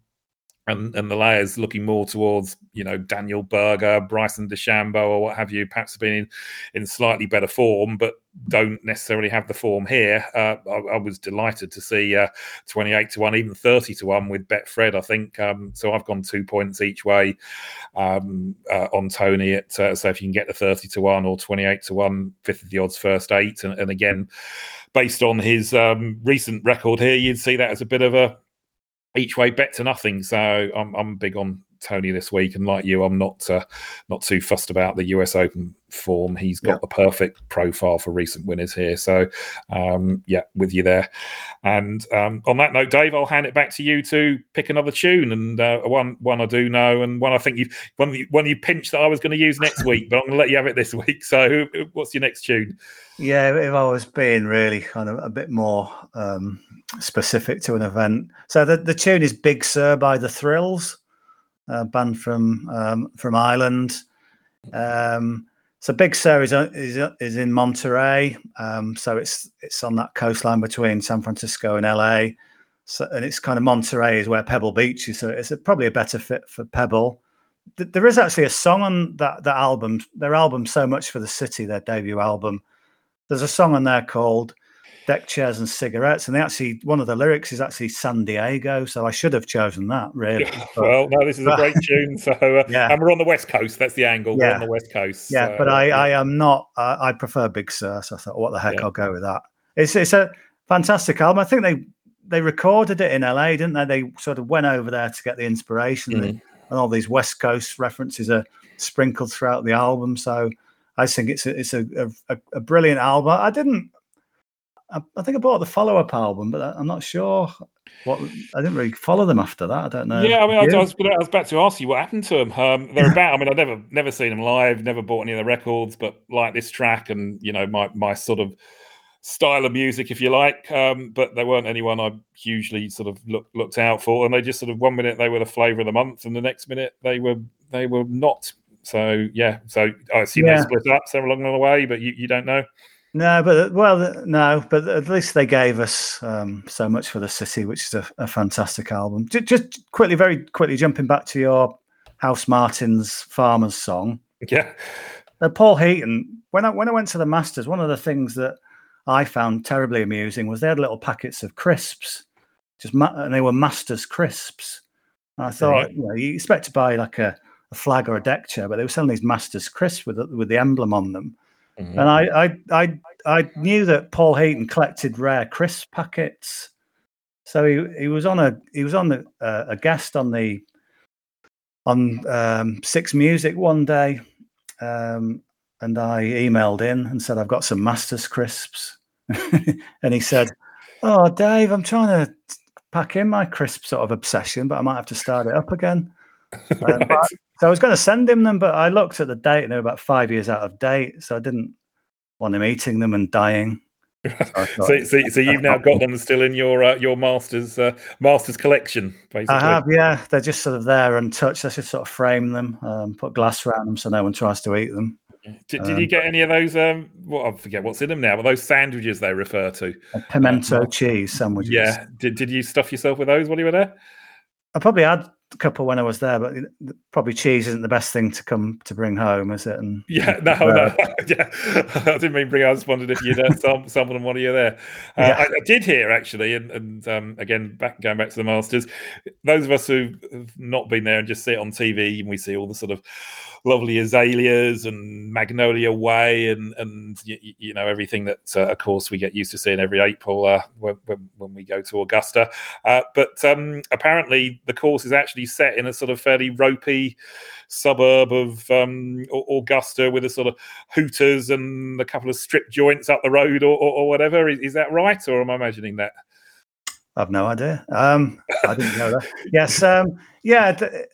[SPEAKER 1] and, and the layers looking more towards you know Daniel Berger, Bryson DeChambeau, or what have you, perhaps been in, in slightly better form, but don't necessarily have the form here. Uh, I, I, was delighted to see uh, 28 to 1, even 30 to 1 with Betfred, I think. Um, so I've gone two points each way um, uh, on Tony. At, uh, so if you can get the 30 to 1 or 28 to 1, fifth of the odds, first eight. And, and again, based on his um, recent record here, you'd see that as a bit of a each way bet to nothing. So I'm I'm big on Tony this week, and like you, I'm not uh, not too fussed about the US Open form. He's got yeah. the perfect profile for recent winners here. So um, yeah, with you there. And um, on that note, Dave, I'll hand it back to you to pick another tune, and uh, one one I do know, and one I think you one one you pinched that I was going to use next week, but I'm going to let you have it this week. So what's your next tune?
[SPEAKER 2] Yeah, if I was being really kind of a bit more um, specific to an event. So the, the tune is Big Sur" by The Thrills, a band from um, from Ireland. Um, so Big Sur is, is, is in Monterey. Um, so it's it's on that coastline between San Francisco and LA. So, and it's kind of Monterey is where Pebble Beach is. So it's a, probably a better fit for Pebble. there is actually a song on that, that album. Their album, So Much for the City, their debut album there's a song on there called deck chairs and cigarettes and they actually one of the lyrics is actually san diego so i should have chosen that really
[SPEAKER 1] but, well no this is a great tune so uh, yeah and we're on the west coast that's the angle yeah. we're on the west coast
[SPEAKER 2] yeah so, but i i am not uh, i prefer big sur so i thought what the heck yeah. i'll go with that it's it's a fantastic album i think they they recorded it in la didn't they they sort of went over there to get the inspiration mm-hmm. and, and all these west coast references are sprinkled throughout the album so I think it's a, it's a, a, a brilliant album. I didn't. I, I, think I bought the follow up album, but I'm not sure what. I didn't really follow them after that. I don't know.
[SPEAKER 1] Yeah, I mean, I, I, was, I was about to ask you what happened to them. Um, they're about. I mean, I've never never seen them live, never bought any of the records, but like this track and you know my my sort of style of music, if you like. Um, but they weren't anyone I hugely sort of look, looked out for, and they just sort of one minute they were the flavour of the month, and the next minute they were they were not so yeah, so I assume yeah. they split up somewhere along the way, but you, you don't know.
[SPEAKER 2] No, but well, no, but at least they gave us um, so much for the city, which is a, a fantastic album. Just, just, quickly, very quickly, jumping back to your House Martin's Farmers song.
[SPEAKER 1] Yeah,
[SPEAKER 2] uh, Paul Heaton. When I when I went to the Masters, one of the things that I found terribly amusing was they had little packets of crisps, just ma- and they were Masters crisps. And I thought, right. you know, you expect to buy like a, a, flag or a deck chair, but they were selling these Masters crisps with the, with the emblem on them. Mm-hmm. And I, I I I knew that Paul Heaton collected rare crisp packets, so he, he was on a he was on the, uh, a guest on the on um, Six Music one day, um, and I emailed in and said I've got some Masters crisps, and he said, "Oh, Dave, I'm trying to pack in my crisp sort of obsession, but I might have to start it up again." right. Um, so I was going to send him them, but I looked at the date and they were about five years out of date, so I didn't want him eating them and dying.
[SPEAKER 1] So, so, so, you've now got them still in your uh, your masters uh, masters collection, basically.
[SPEAKER 2] I have, yeah. They're just sort of there untouched. I should sort of frame them, um, put glass around them so no one tries to eat them.
[SPEAKER 1] Did, did um, you get any of those? Um, well, I forget what's in them now, but those sandwiches they refer to
[SPEAKER 2] pimento uh, cheese sandwiches.
[SPEAKER 1] Yeah. Did Did you stuff yourself with those while you were there?
[SPEAKER 2] I probably had couple when I was there, but probably cheese isn't the best thing to come to bring home, is it? And
[SPEAKER 1] yeah, no, no, yeah, I didn't mean bring. I just wondered if you'd some someone one of you there. Uh, yeah. I, I, did hear actually, and, and um, again, back going back to the Masters, those of us who've not been there and just see it on TV, and we see all the sort of lovely azaleas and magnolia way and and you, you know everything that uh, of course we get used to seeing every april uh, when, when, when, we go to augusta uh, but um, apparently the course is actually set in a sort of fairly ropey suburb of um, augusta with a sort of hooters and a couple of strip joints up the road or, or, or whatever is, is, that right or am i imagining that
[SPEAKER 2] I've no idea. Um, I didn't know that. Yes, um, yeah. Th-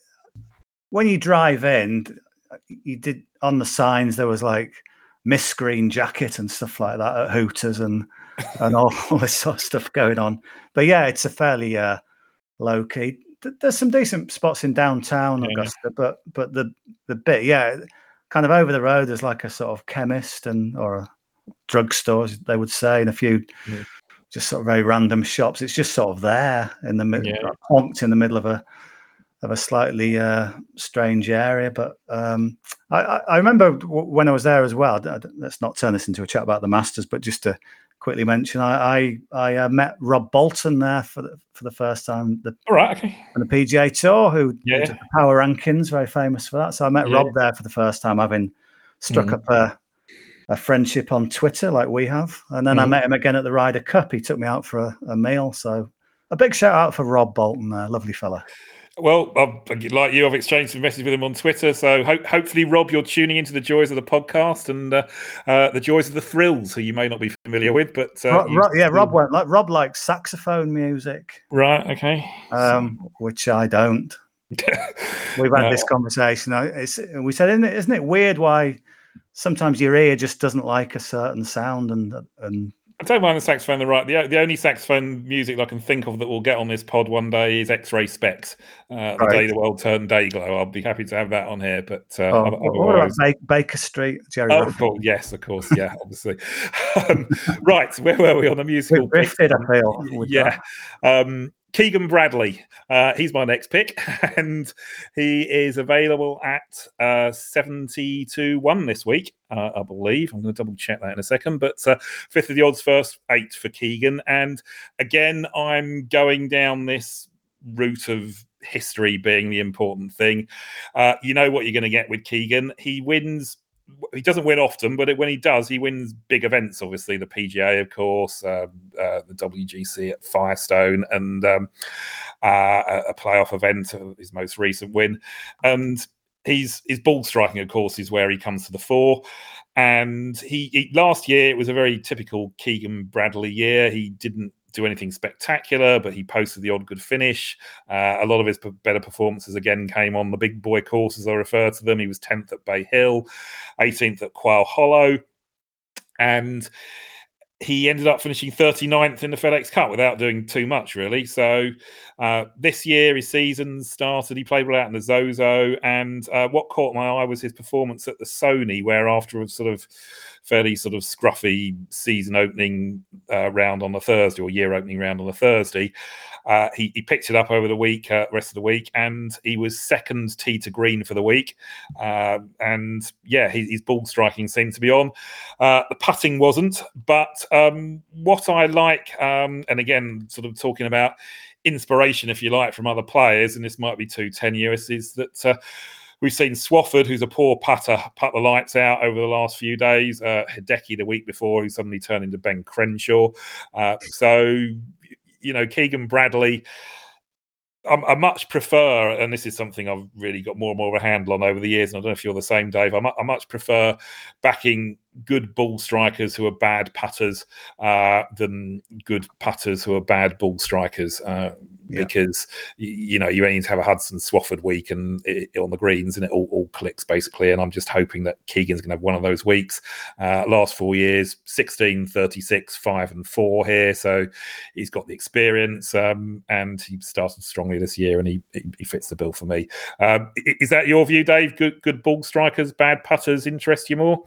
[SPEAKER 2] when you drive in, you did on the signs there was like miss green jacket and stuff like that at Hooters and and all, all, this sort of stuff going on. But yeah, it's a fairly uh, low key. There's some decent spots in downtown yeah. Augusta, but but the the bit yeah, kind of over the road there's like a sort of chemist and or a drugstore they would say, and a few. Yeah. Just sort of very random shops. It's just sort of there in the middle, yeah. honked in the middle of a of a slightly uh, strange area. But um, I, I, remember when I was there as well. Let's not turn this into a chat about the Masters, but just to quickly mention, I I, I uh, met Rob Bolton there for the for the first time. The,
[SPEAKER 1] All right, okay.
[SPEAKER 2] On the PGA Tour, who yeah. the Power Rankings, very famous for that. So I met yeah. Rob there for the first time, having struck mm. up a a friendship on Twitter like we have. And then mm. I met him again at the Ryder Cup. He took me out for a, a meal. So a big shout out for Rob Bolton, there, lovely fella.
[SPEAKER 1] Well, I've, like you, I've exchanged some messages with him on Twitter. So ho- hopefully, Rob, you're tuning into the joys of the podcast and uh, uh, the joys of the thrills, who you may not be familiar with. But uh,
[SPEAKER 2] Rob, Rob, yeah, Rob won't like Rob likes saxophone music,
[SPEAKER 1] right? Okay,
[SPEAKER 2] um, which I don't. We've had no. this conversation. It's, we said, isn't it, isn't it weird why sometimes your ear just doesn't like a certain sound and and
[SPEAKER 1] I don't mind the saxophone. The right, the, the only saxophone music I can think of that will get on this pod one day is X-Ray Spex. uh, the day the world turned day glow. I'll be happy to have that on here. But uh,
[SPEAKER 2] oh, what about Baker Street, Gerry?
[SPEAKER 1] Oh, well, yes, of course, yeah, obviously. um, right, where were we on the musical?
[SPEAKER 2] We drifted, I feel.
[SPEAKER 1] Yeah. Um, Keegan Bradley. Uh, he's my next pick, and he is available at uh, 70 to 1 this week, uh, I believe. I'm going to double check that in a second. But uh, fifth of the odds, first eight for Keegan. And again, I'm going down this route of history being the important thing. Uh, you know what you're going to get with Keegan. He wins he doesn't win often, but when he does, he wins big events. Obviously, the PGA, of course, uh, uh, the WGC at Firestone, and um, uh, a playoff event, uh, his most recent win. And he's his ball striking, of course, is where he comes to the fore. And he, he last year it was a very typical Keegan Bradley year. He didn't do anything spectacular, but he posted the odd good finish. Uh, a lot of his better performances again came on the big boy courses, I refer to them. He was 10th at Bay Hill, 18th at Quail Hollow. And he ended up finishing 39th in the FedEx Cup without doing too much, really. So uh, this year, his season started. He played well out in the Zozo, and uh, what caught my eye was his performance at the Sony, where after a sort of fairly sort of scruffy season opening uh, round on the Thursday or year opening round on the Thursday. Uh, he, he, picked it up over the week, uh, rest of the week, and he was second tee to green for the week. Uh, and yeah, his, his, ball striking seemed to be on. Uh, the putting wasn't, but um, what I like, um, and again, sort of talking about inspiration, if you like, from other players, and this might be too tenuous, is that uh, we've seen Swafford, who's a poor putter, putt the lights out over the last few days. Uh, Hideki the week before, who suddenly turned into Ben Crenshaw. Uh, so you know, Keegan Bradley. I, I, much prefer, and this is something I've really got more and more of a handle on over the years. And I don't know if you're the same, Dave. I, I much prefer backing good ball strikers who are bad putters uh, than good putters who are bad ball strikers. Uh, yeah. Because you know you only need to have a Hudson Swafford week and it, on the greens, and it all, all, clicks basically. And I'm just hoping that Keegan's going to have one of those weeks. Uh, last four years, 16, 36, five and four here, so he's got the experience, um, and he started strongly this year, and he he fits the bill for me. Um, is that your view, Dave? Good good ball strikers, bad putters interest you more?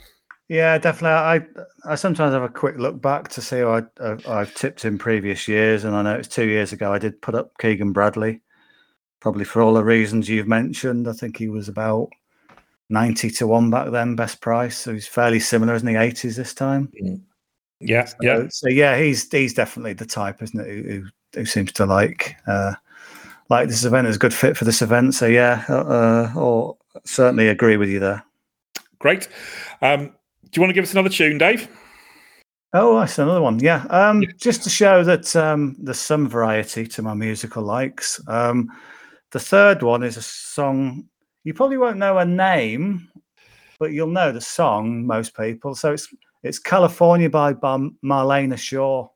[SPEAKER 2] Yeah, definitely. I I sometimes have a quick look back to see how I, uh, I've tipped in previous years, and I know it's two years ago. I did put up Keegan Bradley, probably for all the reasons you've mentioned. I think he was about ninety to one back then, best price. So he's fairly similar, isn't he? Eighties this time.
[SPEAKER 1] Mm. Yeah,
[SPEAKER 2] so,
[SPEAKER 1] yeah.
[SPEAKER 2] So yeah, he's he's definitely the type, isn't it? Who, who seems to like uh, like this event is a good fit for this event. So yeah, uh, uh or certainly agree with you there.
[SPEAKER 1] Great. Um, you want to give us another tune, Dave?
[SPEAKER 2] Oh, that's another one. Yeah. Um, yeah. Just to show that um, there's some variety to my musical likes. Um, the third one is a song you probably won't know a name, but you'll know the song. Most people. So it's it's California by, by Marlena Shaw.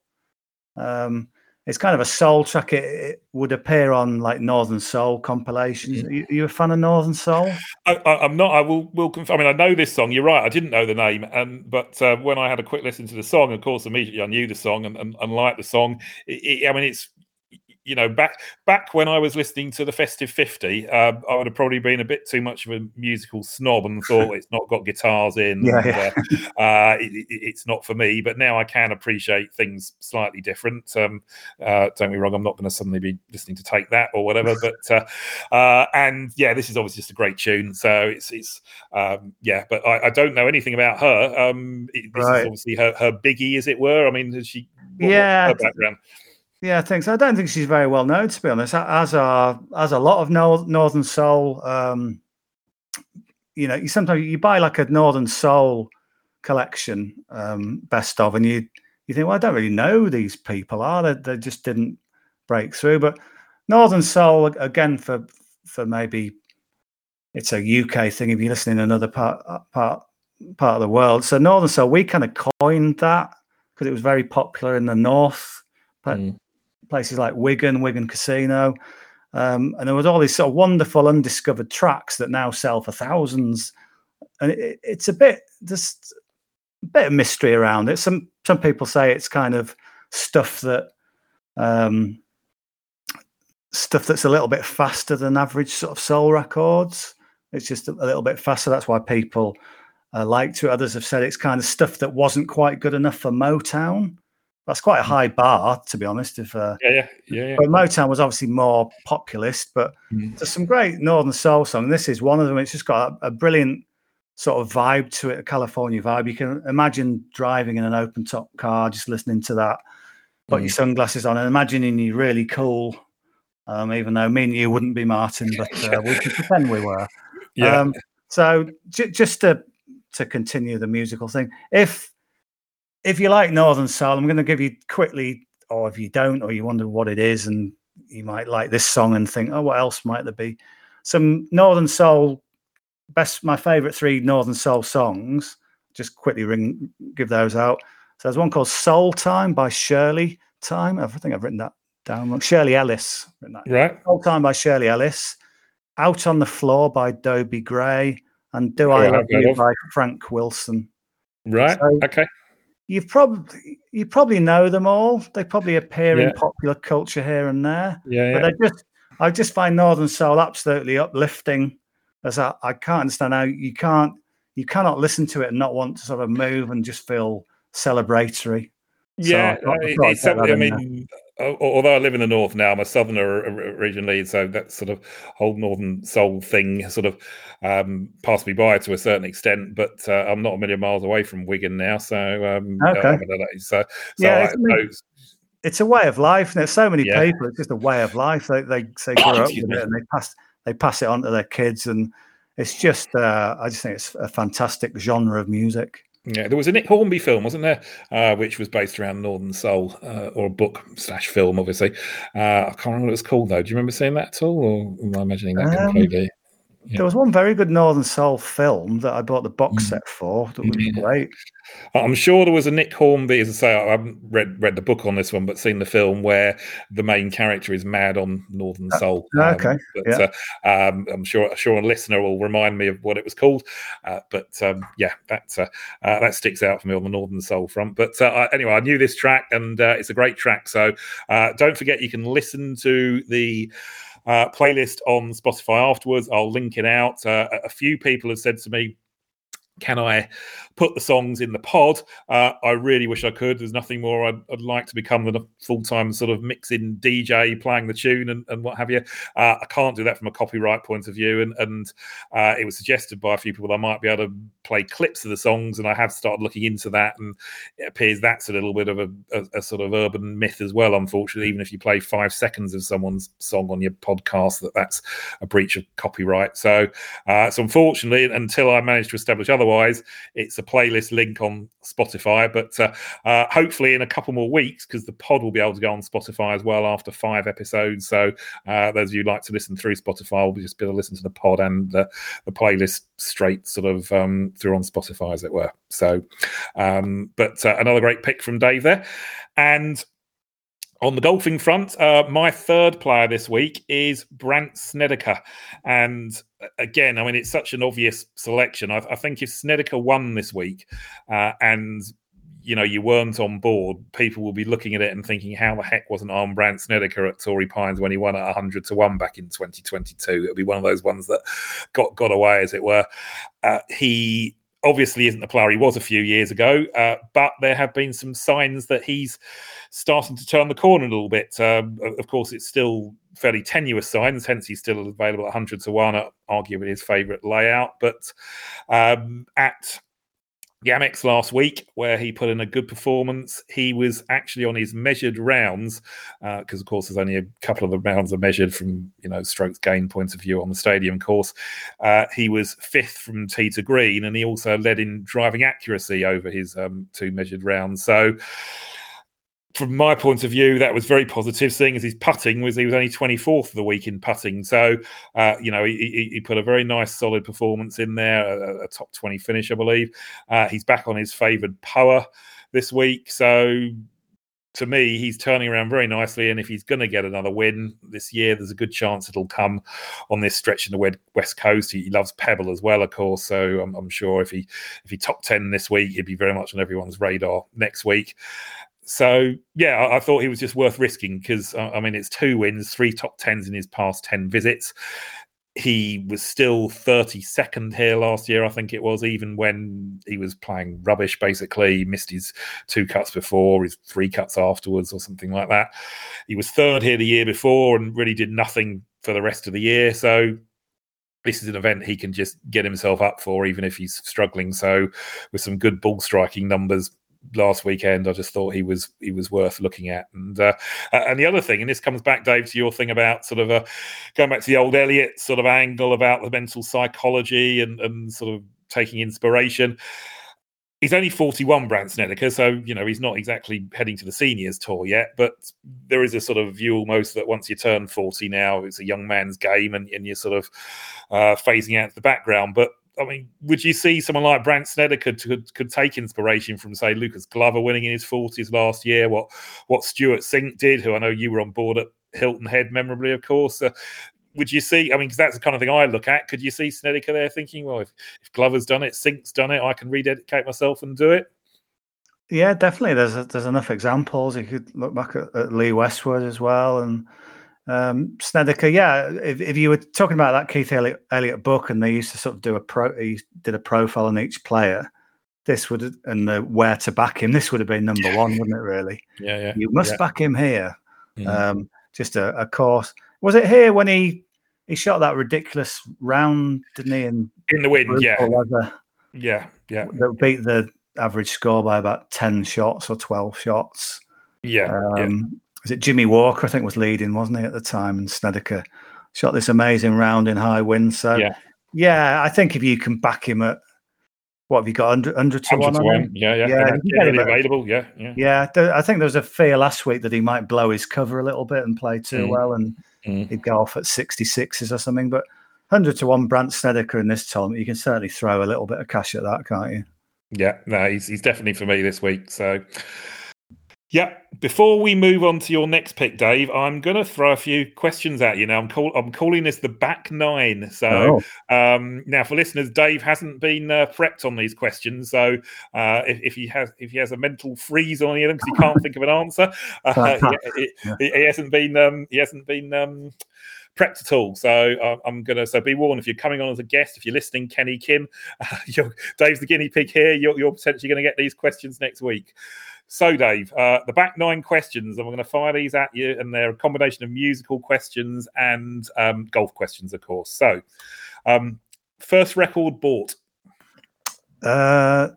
[SPEAKER 2] Um, it's kind of a soul track. It, it, would appear on like Northern Soul compilations. Mm. Are, you, you, a fan of Northern Soul?
[SPEAKER 1] I, am not. I will. Will confirm. I mean, I know this song. You're right. I didn't know the name, and but uh, when I had a quick listen to the song, of course, immediately I knew the song and, and, and liked the song. It, I mean, it's you know, back back when I was listening to the Festive Fifty, uh, I would have probably been a bit too much of a musical snob and thought it's not got guitars in.
[SPEAKER 2] Yeah, and,
[SPEAKER 1] yeah. Uh, uh, it, it, it's not for me. But now I can appreciate things slightly different. Um, uh, don't be wrong; I'm not going to suddenly be listening to Take That or whatever. but uh, uh, and yeah, this is obviously just a great tune. So it's it's um, yeah. But I, I, don't know anything about her. Um, this right. is obviously her, her biggie, as it were. I mean, has she?
[SPEAKER 2] What, yeah. Her background. Yeah, thanks. I don't think she's very well known, to be honest. As a as a lot of Northern Soul, um, you know, you sometimes you buy like a Northern Soul collection, um, best of, and you you think, well, I don't really know these people, are they? They just didn't break through. But Northern Soul, again, for for maybe it's a UK thing. If you listen in another part part part of the world, so Northern Soul, we kind of coined that because it was very popular in the north. But mm places like Wigan, Wigan Casino. Um, and there was all these sort of wonderful undiscovered tracks that now sell for thousands. And it, it's a bit just a bit of mystery around it. Some some people say it's kind of stuff that um, stuff that's a little bit faster than average sort of soul records. It's just a, little bit faster. That's why people uh, like to. Others have said it's kind of stuff that wasn't quite good enough for Motown that's quite a high bar, to be honest. If
[SPEAKER 1] uh, yeah, yeah, yeah, yeah.
[SPEAKER 2] But Motown was obviously more populist, but mm. there's some great Northern Soul songs. This is one of them. It's just got a, a, brilliant sort of vibe to it, a California vibe. You can imagine driving in an open top car, just listening to that, put mm. your sunglasses on, and imagining you really cool. Um, even though me and you wouldn't be Martin, but uh, we can pretend we were.
[SPEAKER 1] Yeah. Um,
[SPEAKER 2] so j- just to to continue the musical thing, if if you like Northern Soul, I'm going to give you quickly, or if you don't, or you wonder what it is, and you might like this song and think, oh, what else might there be? Some Northern Soul, best, my favorite three Northern Soul songs. Just quickly ring, give those out. So there's one called Soul Time by Shirley Time. I think I've written that down. Shirley Ellis.
[SPEAKER 1] Right.
[SPEAKER 2] Soul Time by Shirley Ellis. Out on the Floor by Dobie Gray. And Do I Love You by Frank Wilson.
[SPEAKER 1] Right. So, okay
[SPEAKER 2] you've probably you probably know them all. They probably appear yeah. in popular culture here and there.
[SPEAKER 1] Yeah,
[SPEAKER 2] But I just I just find Northern Soul absolutely uplifting. As I, I can't understand how you can't you cannot listen to it and not want to sort of move and just feel celebratory.
[SPEAKER 1] Yeah, so I, I, something. I mean, although I live in the north now, I'm a southerner originally, so that sort of whole northern soul thing sort of um, passed me by to a certain extent. But uh, I'm not a million miles away from Wigan now, so um,
[SPEAKER 2] okay.
[SPEAKER 1] so, so yeah, I,
[SPEAKER 2] it's a way of life. There's so many yeah. people. It's just a way of life. They they, they grow up with it and they pass they pass it on to their kids, and it's just uh, I just think it's a fantastic genre of music.
[SPEAKER 1] Yeah, there was a Nick Hornby film, wasn't there, uh, which was based around Northern Soul, uh, or a book slash film, obviously. Uh, I can't remember what it was called though. Do you remember seeing that at all, or am I imagining that um, completely?
[SPEAKER 2] Yeah. There was one very good Northern Soul film that I bought the box mm. set for. That was yeah. great.
[SPEAKER 1] I'm sure there was a Nick Hornby, as I say, I haven't read read the book on this one, but seen the film where the main character is mad on Northern uh, Soul.
[SPEAKER 2] Uh, okay,
[SPEAKER 1] but, yeah. Uh, um, I'm sure sure a listener will remind me of what it was called. Uh, but um, yeah, that uh, uh, that sticks out for me on the Northern Soul front. But anyway, I knew this track, and it's a great track. So don't forget, you can listen to the uh, playlist on Spotify afterwards. I'll link it out. Uh, a few people have said to me, can I put the songs in the pod? Uh, I really wish I could. There's nothing more I'd, I'd like to become than a full time sort of mixing DJ, playing the tune and, and what have you. Uh, I can't do that from a copyright point of view. And, and uh, it was suggested by a few people I might be able to play clips of the songs. And I have started looking into that. And it appears that's a little bit of a, a, a sort of urban myth as well, unfortunately. Even if you play five seconds of someone's song on your podcast, that that's a breach of copyright. So, uh, so unfortunately, until I manage to establish other otherwise, it's a playlist link on Spotify. But uh, uh, hopefully, in a couple more weeks, because the pod will be able to go on Spotify as well after five episodes. So uh, those of you like to listen through Spotify will just be able to listen to the pod and the, the playlist straight sort of um, through on Spotify, as it were. So, um, but uh, another great pick from Dave there. And on the golfing front, uh, my third player this week is Brandt Snedeker. And uh, again, I mean, it's such an obvious selection. I, I think if Snedeker won this week uh, and you know you weren't on board, people will be looking at it and thinking, how the heck wasn't Arm Brandt Snedeker at Torrey Pines when he won at 100 to 1 back in 2022? It'll be one of those ones that got got away, as it were. Uh, he obviously isn't the player he was a few years ago, uh, but there have been some signs that he's starting to turn the corner a little bit. Um, of course, it's still fairly tenuous signs, hence he's still available at 100 to 1 at arguably his favourite layout. But um, at the Amex last week, where he put in a good performance. He was actually on his measured rounds, because uh, of course there's only a couple of the rounds are measured from you know strokes gain point of view on the stadium course. Uh, he was fifth from tee to green, and he also led in driving accuracy over his um, two measured rounds. So from my point of view, that was very positive, seeing as his putting was he was only 24th of the week in putting. So, uh, you know, he, he, put a very nice, solid performance in there, a, a top 20 finish, I believe. Uh, he's back on his favoured Poa this week. So, to me, he's turning around very nicely. And if he's going to get another win this year, there's a good chance it'll come on this stretch in the West Coast. He, loves Pebble as well, of course. So I'm, I'm sure if he if he top ten this week, he'd be very much on everyone's radar next week so yeah, I, I, thought he was just worth risking because uh, I mean it's two wins, three top tens in his past ten visits. He was still 32nd here last year, I think it was, even when he was playing rubbish. Basically, he missed his two cuts before, his three cuts afterwards, or something like that. He was third here the year before and really did nothing for the rest of the year. So this is an event he can just get himself up for, even if he's struggling. So, with some good ball striking numbers, last weekend, I just thought he was he was worth looking at. And uh, and the other thing, and this comes back, Dave, to your thing about sort of uh, going back to the old Elliott sort of angle about the mental psychology and and sort of taking inspiration. He's only 41, Brandt Snedeker, so you know he's not exactly heading to the seniors tour yet. But there is a sort of view almost that once you turn 40 now, it's a young man's game, and, and you're sort of uh, phasing out the background. But I mean, would you see someone like Brandt Snedeker could, could, take inspiration from, say, Lucas Glover winning in his forties last year? What what Stewart Cink did, who I know you were on board at Hilton Head, memorably, of course. Uh, would you see? I mean, because that's the kind of thing I look at. Could you see Snedeker there thinking, well, if, if Glover's done it, Cink's done it, I can rededicate myself and do it?
[SPEAKER 2] Yeah, definitely. There's a, there's enough examples. You could look back at, at Lee Westwood as well, and Um, Snedeker, yeah. If, if you were talking about that Keith Elliott, Elliott book, and they used to sort of do a pro, he did a profile on each player. This would and the where to back him. This would have been number one, wouldn't it? Really?
[SPEAKER 1] Yeah, yeah.
[SPEAKER 2] You must
[SPEAKER 1] yeah.
[SPEAKER 2] back him here. Mm. Um, just a, a, course. Was it here when he he shot that ridiculous round, didn't he? In,
[SPEAKER 1] in the wind, yeah, yeah, yeah.
[SPEAKER 2] That beat the average score by about ten shots or twelve shots.
[SPEAKER 1] Yeah, um, yeah.
[SPEAKER 2] Was it Jimmy Walker? I think was leading, wasn't he, at the time? And Snedeker shot this amazing round in high wind. So
[SPEAKER 1] yeah,
[SPEAKER 2] yeah I think if you can back him at what have you got under under to one?
[SPEAKER 1] One. Yeah, yeah, yeah. Generally available. Yeah, yeah.
[SPEAKER 2] Yeah, I think there was a fear last week that he might blow his cover a little bit and play too mm. well, and mm. he'd go off at sixty sixes or something. But hundred to one, Brandt Snedeker in this tournament, you can certainly throw a little bit of cash at that, can't you?
[SPEAKER 1] Yeah, no, he's he's definitely for me this week. So yeah. Before we move on to your next pick, Dave, I'm going to throw a few questions at you now. I'm, call, I'm calling this the back nine. So oh. um, now, for listeners, Dave hasn't been uh, prepped on these questions. So uh, if, if, he has if he has a mental freeze on any of them because he can't think of an answer, uh, he, he, he, hasn't been um, he hasn't been um, prepped at all. So uh, I'm gonna so be warned if you're coming on as a guest, if you're listening, Kenny Kim, uh, Dave's the guinea pig here. You're, you're potentially going to get these questions next week. So, Dave, uh, the back nine questions, I'm going to fire these at you, and they're a combination of musical questions and um, golf questions, of course. So, um, first record bought.
[SPEAKER 2] Uh,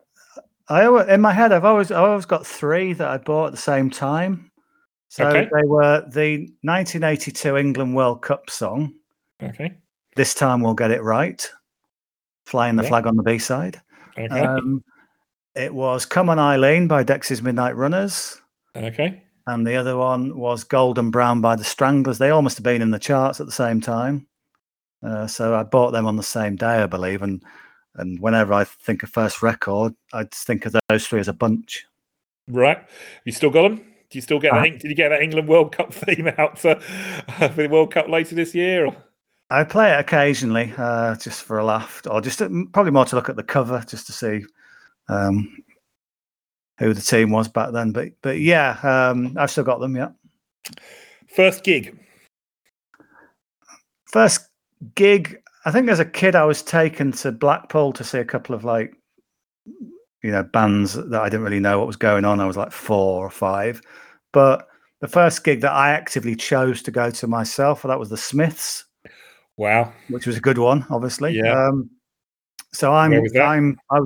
[SPEAKER 2] I in my head, I've always I always got three that I bought at the same time. So okay. they were the 1982 England World Cup song.
[SPEAKER 1] Okay.
[SPEAKER 2] This time we'll get it right. Flying the yeah. flag on the B side.
[SPEAKER 1] Okay. Um,
[SPEAKER 2] it was Come on Eileen by Dexys Midnight Runners.
[SPEAKER 1] Okay.
[SPEAKER 2] And the other one was Golden Brown by the Stranglers. They all must have been in the charts at the same time. Uh, so I bought them on the same day, I believe. And and whenever I think of first record, I just think of those three as a bunch.
[SPEAKER 1] Right. You still got them? Do you still get uh, that? Did you get that England World Cup theme out for, for the World Cup later this year? Or?
[SPEAKER 2] I play it occasionally, uh, just for a laugh, or just to, probably more to look at the cover, just to see um, who the team was back then. But but yeah, um, I've still got them. Yeah.
[SPEAKER 1] First gig.
[SPEAKER 2] First gig. I think as a kid, I was taken to Blackpool to see a couple of like, you know, bands that I didn't really know what was going on. I was like four or five, but the first gig that I actively chose to go to myself, that was the Smiths.
[SPEAKER 1] Wow,
[SPEAKER 2] which was a good one, obviously.
[SPEAKER 1] Yeah. Um,
[SPEAKER 2] so I'm I'm I,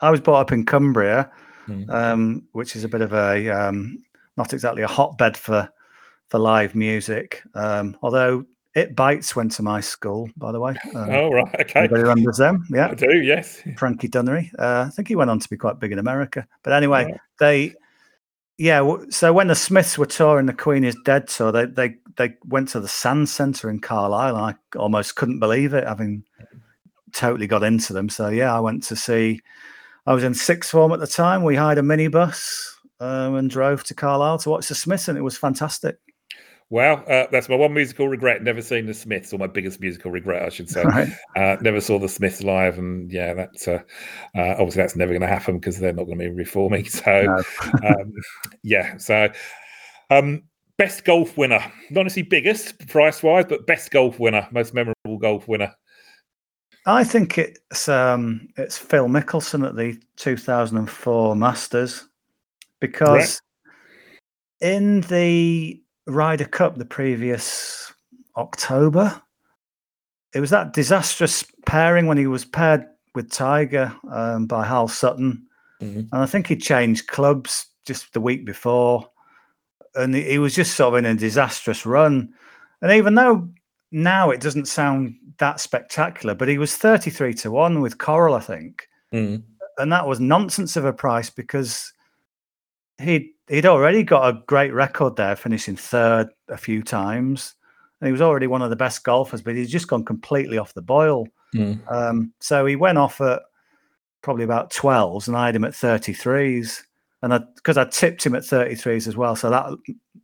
[SPEAKER 2] I was brought up in Cumbria, mm. um, which is a bit of a um, not exactly a hotbed for for live music. Um, although it bites went to my school, by the way.
[SPEAKER 1] Um, oh right, okay.
[SPEAKER 2] Everybody remembers them, yeah.
[SPEAKER 1] I do, yes.
[SPEAKER 2] Frankie Dunnery. Uh, I think he went on to be quite big in America. But anyway, yeah. they, yeah. So when the Smiths were touring the Queen is Dead tour, they they they went to the Sand Centre in Carlisle. I almost couldn't believe it, having totally got into them. So yeah, I went to see I was in sixth form at the time. We hired a minibus um, and drove to Carlisle to watch the Smiths, and it was fantastic.
[SPEAKER 1] Well, uh, that's my one musical regret. Never seen the Smiths, or my biggest musical regret, I should say. Right. Uh, never saw the Smiths live, and yeah, that's uh, uh obviously that's never going to happen because they're not going to be reforming. So, no. um, yeah. So, um, best golf winner, not necessarily biggest price wise, but best golf winner, most memorable golf winner.
[SPEAKER 2] I think it's um, it's Phil Mickelson at the 2004 Masters because in the Ryder Cup the previous October, it was that disastrous pairing when he was paired with Tiger um, by Hal Sutton, mm-hmm. and I think he changed clubs just the week before, and he was just sort of in a disastrous run. And even though now it doesn't sound that spectacular, but he was 33 to 1 with Coral, I think.
[SPEAKER 1] Mm.
[SPEAKER 2] And that was nonsense of a price because he'd, he'd already got a great record there, finishing third a few times. And he was already one of the best golfers, but he's just gone completely off the boil.
[SPEAKER 1] Mm.
[SPEAKER 2] Um, so he went off at probably about 12s and I had him at 33s. And because I, I, tipped him at 33s as well. So that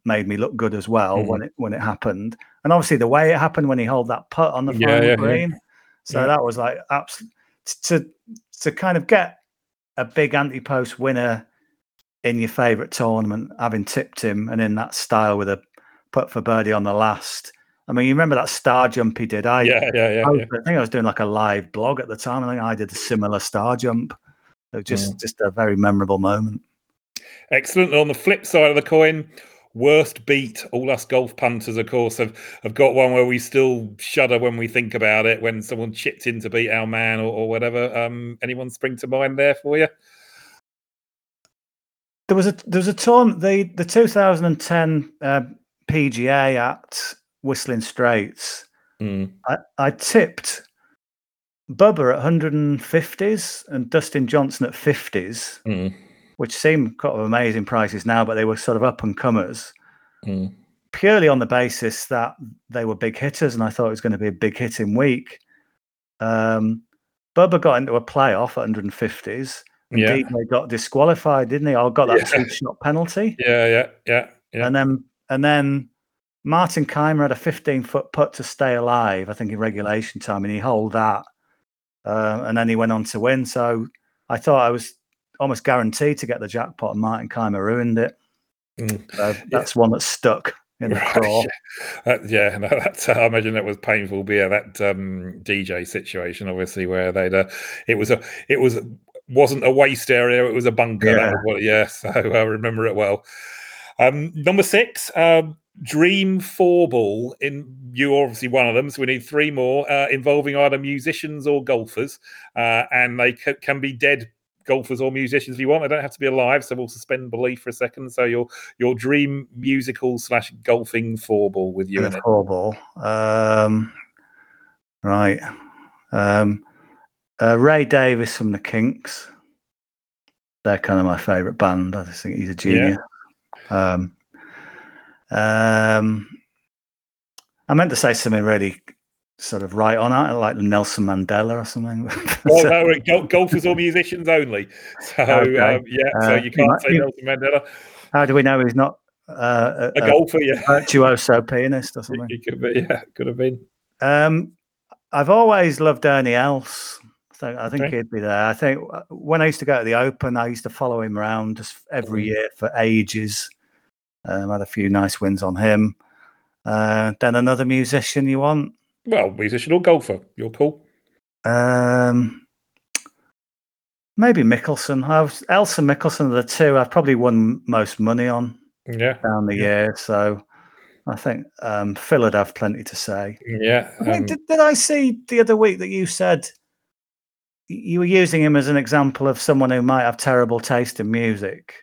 [SPEAKER 2] made me look good as well mm. when it when it happened and obviously the way it happened when he held that putt on the final yeah, yeah, green. Yeah. So that was like absolutely to to kind of get a big anti-post winner in your favourite tournament, having tipped him and in that style with a putt for birdie on the last, I mean, you remember that star jump he did? I
[SPEAKER 1] yeah, yeah, yeah.
[SPEAKER 2] I, was,
[SPEAKER 1] yeah.
[SPEAKER 2] I think I was doing like a live blog at the time. I think I did a similar star jump. It was just
[SPEAKER 1] Mm.
[SPEAKER 2] just a very memorable moment.
[SPEAKER 1] Excellent. On the flip side of the coin, worst beat. All us golf punters, of course, have, have got one where we still shudder when we think about it. When someone chipped in to beat our man or, or whatever. Um, anyone spring to mind there for you?
[SPEAKER 2] There was a there was a tournament the the 2010 uh, PGA at Whistling Straits.
[SPEAKER 1] Mm.
[SPEAKER 2] I, I tipped Bubba at 150s and Dustin Johnson at 50s,
[SPEAKER 1] Mm.
[SPEAKER 2] Which seem kind of amazing prices now, but they were sort of up and comers
[SPEAKER 1] Mm.
[SPEAKER 2] purely on the basis that they were big hitters, and I thought it was going to be a big hitting week. Um, Bubba got into a playoff at 150s. And
[SPEAKER 1] Yeah.
[SPEAKER 2] DJ got disqualified, didn't he? Or got that
[SPEAKER 1] Yeah.
[SPEAKER 2] two shot penalty.
[SPEAKER 1] Yeah, yeah, yeah, yeah.
[SPEAKER 2] And then and then Martin Kaymer had a 15 foot putt to stay alive, I think in regulation time, and he holed that. Uh, and then he went on to win. So I thought I was almost guaranteed to get the jackpot, and Martin Kaymer ruined it.
[SPEAKER 1] Mm.
[SPEAKER 2] So that's one that stuck in the
[SPEAKER 1] Right,
[SPEAKER 2] craw.
[SPEAKER 1] yeah. Uh, yeah, no, that's, I imagine that was painful. Yeah, that um, DJ situation, obviously, where they'd, uh, it was a, it was, wasn't a waste area, it was a bunker.
[SPEAKER 2] Yeah.
[SPEAKER 1] what, yeah, so I remember it well. Um, number six, um, Dream Four Ball. In you're obviously one of them, so we need three more uh, involving either musicians or golfers, uh, and they c- can be dead golfers or musicians if you want. They don't have to be alive, so we'll suspend belief for a second. So your your dream musical slash golfing four ball with you
[SPEAKER 2] in
[SPEAKER 1] in it.
[SPEAKER 2] four ball. Um, right. Um, uh, Ray Davies from the Kinks. They're kind of my favourite band. I just think he's a genius. Um, um, I meant to say something really sort of right on it, like Nelson Mandela or something.
[SPEAKER 1] Well, no, we're gol- golfers or musicians only. So
[SPEAKER 2] Okay.
[SPEAKER 1] um, yeah, so
[SPEAKER 2] Uh,
[SPEAKER 1] you can't say Nelson Mandela.
[SPEAKER 2] How do we know he's not uh,
[SPEAKER 1] A
[SPEAKER 2] a, a
[SPEAKER 1] golfer, yeah,
[SPEAKER 2] virtuoso pianist or something?
[SPEAKER 1] he could be. Yeah, could have been.
[SPEAKER 2] Um, I've always loved Ernie Els. So I think
[SPEAKER 1] Okay.
[SPEAKER 2] he'd be there. I think uh, when I used to go to the Open, I used to follow him around just every
[SPEAKER 1] Mm.
[SPEAKER 2] year for ages. Um, had a few nice wins on him. Uh, then another musician you want?
[SPEAKER 1] Well, musician or golfer, you're cool.
[SPEAKER 2] Um, maybe Mickelson. I was, Els and Mickelson are the two I've probably won most money on
[SPEAKER 1] Yeah,
[SPEAKER 2] down the year. So I think um, Phil would have plenty to say.
[SPEAKER 1] yeah.
[SPEAKER 2] I think-
[SPEAKER 1] um,
[SPEAKER 2] did, did I see the other week that you said you were using him as an example of someone who might have terrible taste in music?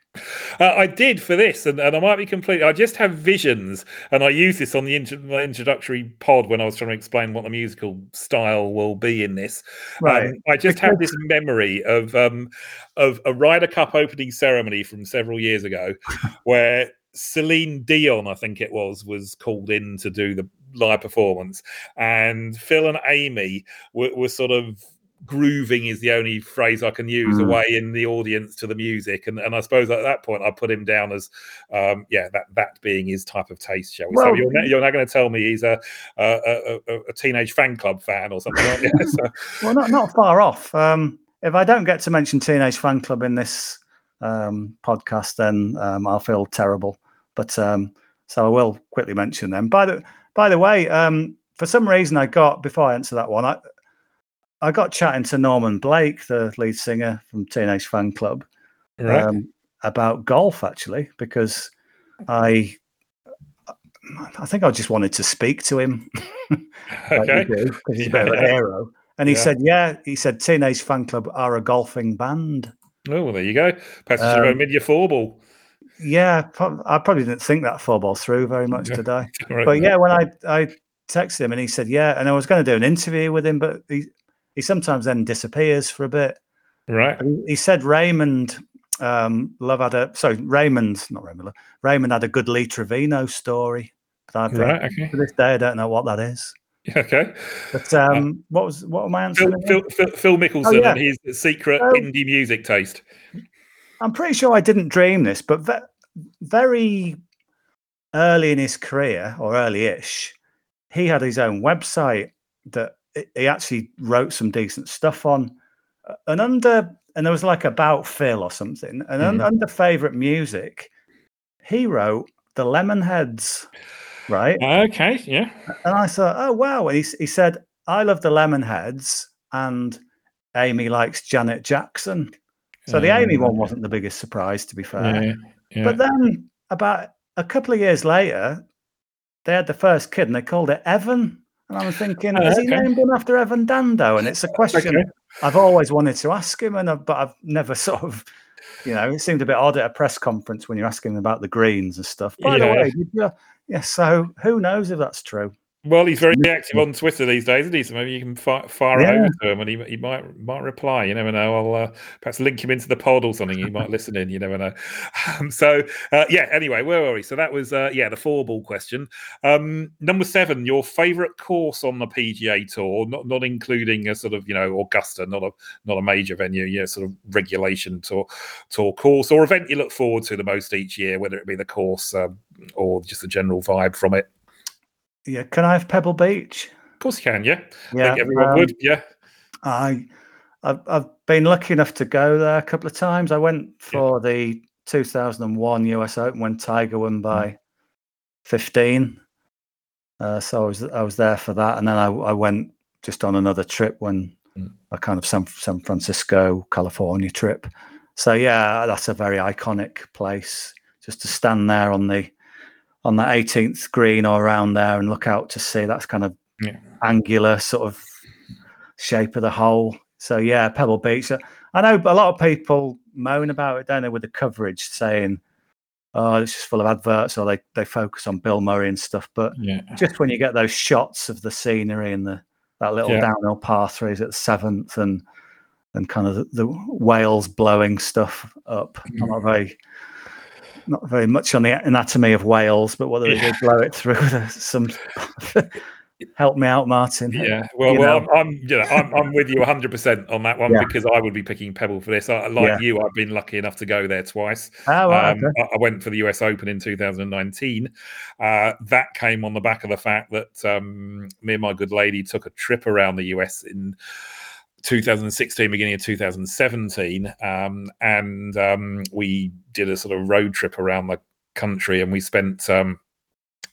[SPEAKER 1] Uh, I did for this, and, and I might be completely. I just have visions, and I use this on the intro, my introductory pod when I was trying to explain what the musical style will be in this.
[SPEAKER 2] Right.
[SPEAKER 1] Um, I just have this memory of um, of a Ryder Cup opening ceremony from several years ago, where Celine Dion, I think it was, was called in to do the live performance, and Phil and Amy were, were sort of grooving is the only phrase I can use
[SPEAKER 2] Mm.
[SPEAKER 1] away in the audience to the music, and and I suppose at that point I put him down as um, yeah that that being his type of taste, shall we?
[SPEAKER 2] Well,
[SPEAKER 1] so you're not, you're not going to tell me he's a a, a a a Teenage Fanclub fan or something like that. So,
[SPEAKER 2] Well, not not far off. Um, if I don't get to mention Teenage Fanclub in this um, podcast, then um, I'll feel terrible. But um, so I will quickly mention them. By the by the way, um, for some reason I got before I answer that one, I I got chatting to Norman Blake, the lead singer from Teenage Fanclub,
[SPEAKER 1] right.
[SPEAKER 2] um, about golf actually because I I think I just wanted to speak to him. like
[SPEAKER 1] okay.
[SPEAKER 2] you do, 'cause he's a bit of a
[SPEAKER 1] Yeah.
[SPEAKER 2] hero. And he
[SPEAKER 1] Yeah.
[SPEAKER 2] said, "Yeah." He said, "Teenage Fanclub are a golfing band."
[SPEAKER 1] Oh, well, there you go. Should
[SPEAKER 2] Um,
[SPEAKER 1] made your four ball.
[SPEAKER 2] Yeah, prob- I probably didn't think that four ball through very much today.
[SPEAKER 1] Right.
[SPEAKER 2] But yeah, when I I texted him and he said, "Yeah," and I was going to do an interview with him, but he he sometimes then disappears for a bit.
[SPEAKER 1] right.
[SPEAKER 2] He, said Raymond um, Love had a sorry Raymond not Raymond Love, Raymond had a good Lee Trevino story. But
[SPEAKER 1] Right. Okay.
[SPEAKER 2] to this day I don't know what that is.
[SPEAKER 1] Okay.
[SPEAKER 2] But um, what was what am I answering?
[SPEAKER 1] Phil. Phil, Phil, Mickelson
[SPEAKER 2] yeah.
[SPEAKER 1] and his secret
[SPEAKER 2] Oh.
[SPEAKER 1] indie music taste.
[SPEAKER 2] I'm pretty sure I didn't dream this, but ve- very early in his career or early-ish, he had his own website that he- actually wrote some decent stuff on. Uh, And under and there was like about Phil or something, and
[SPEAKER 1] Mhm.
[SPEAKER 2] under favorite music, he wrote the Lemonheads. right?
[SPEAKER 1] Okay, yeah.
[SPEAKER 2] And I thought, oh wow. And he he said, I love the Lemonheads, and Amy likes Janet Jackson. So the Amy one wasn't the biggest surprise, to be fair.
[SPEAKER 1] Yeah, yeah.
[SPEAKER 2] But then about a couple of years later, they had the first kid and they called it Evan. And I was thinking,
[SPEAKER 1] Oh,
[SPEAKER 2] is he named him after Evan Dando? And it's a question
[SPEAKER 1] Okay.
[SPEAKER 2] I've always wanted to ask him, and I've, but I've never sort of, you know, it seemed a bit odd at a press conference when you're asking him about the greens and stuff. By the way, did you? Yeah, so who knows if that's true?
[SPEAKER 1] Well, he's very active on Twitter these days, isn't he? So maybe you can fi- fire
[SPEAKER 2] Yeah.
[SPEAKER 1] over to him, and he, he might might reply. You never know. I'll uh, perhaps link him into the pod or something. He might listen in. You never know. Um, so uh, yeah. Anyway, where were we? So that was uh, yeah the four ball question. Um, number seven, your favourite course on the PGA Tour, not not including a sort of you know Augusta, not a not a major venue, yeah, sort of regulation tour tour course or event you look forward to the most each year, whether it be the course um, or just the general vibe from it.
[SPEAKER 2] Yeah, can I have Pebble Beach?
[SPEAKER 1] Of course you can, yeah. I
[SPEAKER 2] Yeah,
[SPEAKER 1] think everyone
[SPEAKER 2] um,
[SPEAKER 1] would, yeah.
[SPEAKER 2] I, I've, I've been lucky enough to go there a couple of times. I went for the 2001 US Open when Tiger
[SPEAKER 1] Mm.
[SPEAKER 2] won by 15. Uh, so I was I was there for that, and then I, I went just on another trip when
[SPEAKER 1] Mm.
[SPEAKER 2] a kind of San San Francisco, California trip. So yeah, that's a very iconic place. Just to stand there on the on the 18th green or around there and look out to sea. That's kind of
[SPEAKER 1] Yeah.
[SPEAKER 2] angular sort of shape of the hole. So yeah, Pebble Beach. I know a lot of people moan about it, don't they, with the coverage saying, "Oh, it's just full of adverts," or they they focus on Bill Murray and stuff. But
[SPEAKER 1] Yeah.
[SPEAKER 2] just when you get those shots of the scenery and the that little
[SPEAKER 1] Yeah.
[SPEAKER 2] downhill par threes at the seventh and and kind of the, the whales blowing stuff up. I'm not mm. very not very much on the anatomy of whales, but whether they
[SPEAKER 1] Yeah.
[SPEAKER 2] do blow it through with some help me out, Martin.
[SPEAKER 1] Yeah, well,
[SPEAKER 2] You
[SPEAKER 1] well,
[SPEAKER 2] know.
[SPEAKER 1] I'm, I'm, you know, I'm, I'm with you 100 percent on that one
[SPEAKER 2] Yeah.
[SPEAKER 1] because I would be picking Pebble for this. I, like
[SPEAKER 2] Yeah.
[SPEAKER 1] you, I've been lucky enough to go there twice.
[SPEAKER 2] Oh,
[SPEAKER 1] Um,
[SPEAKER 2] okay.
[SPEAKER 1] I, I went for the US Open in 2019. Uh, that came on the back of the fact that um, me and my good lady took a trip around the US in 2016, beginning of 2017, um, and um, we did a sort of road trip around the country, and we spent. Um,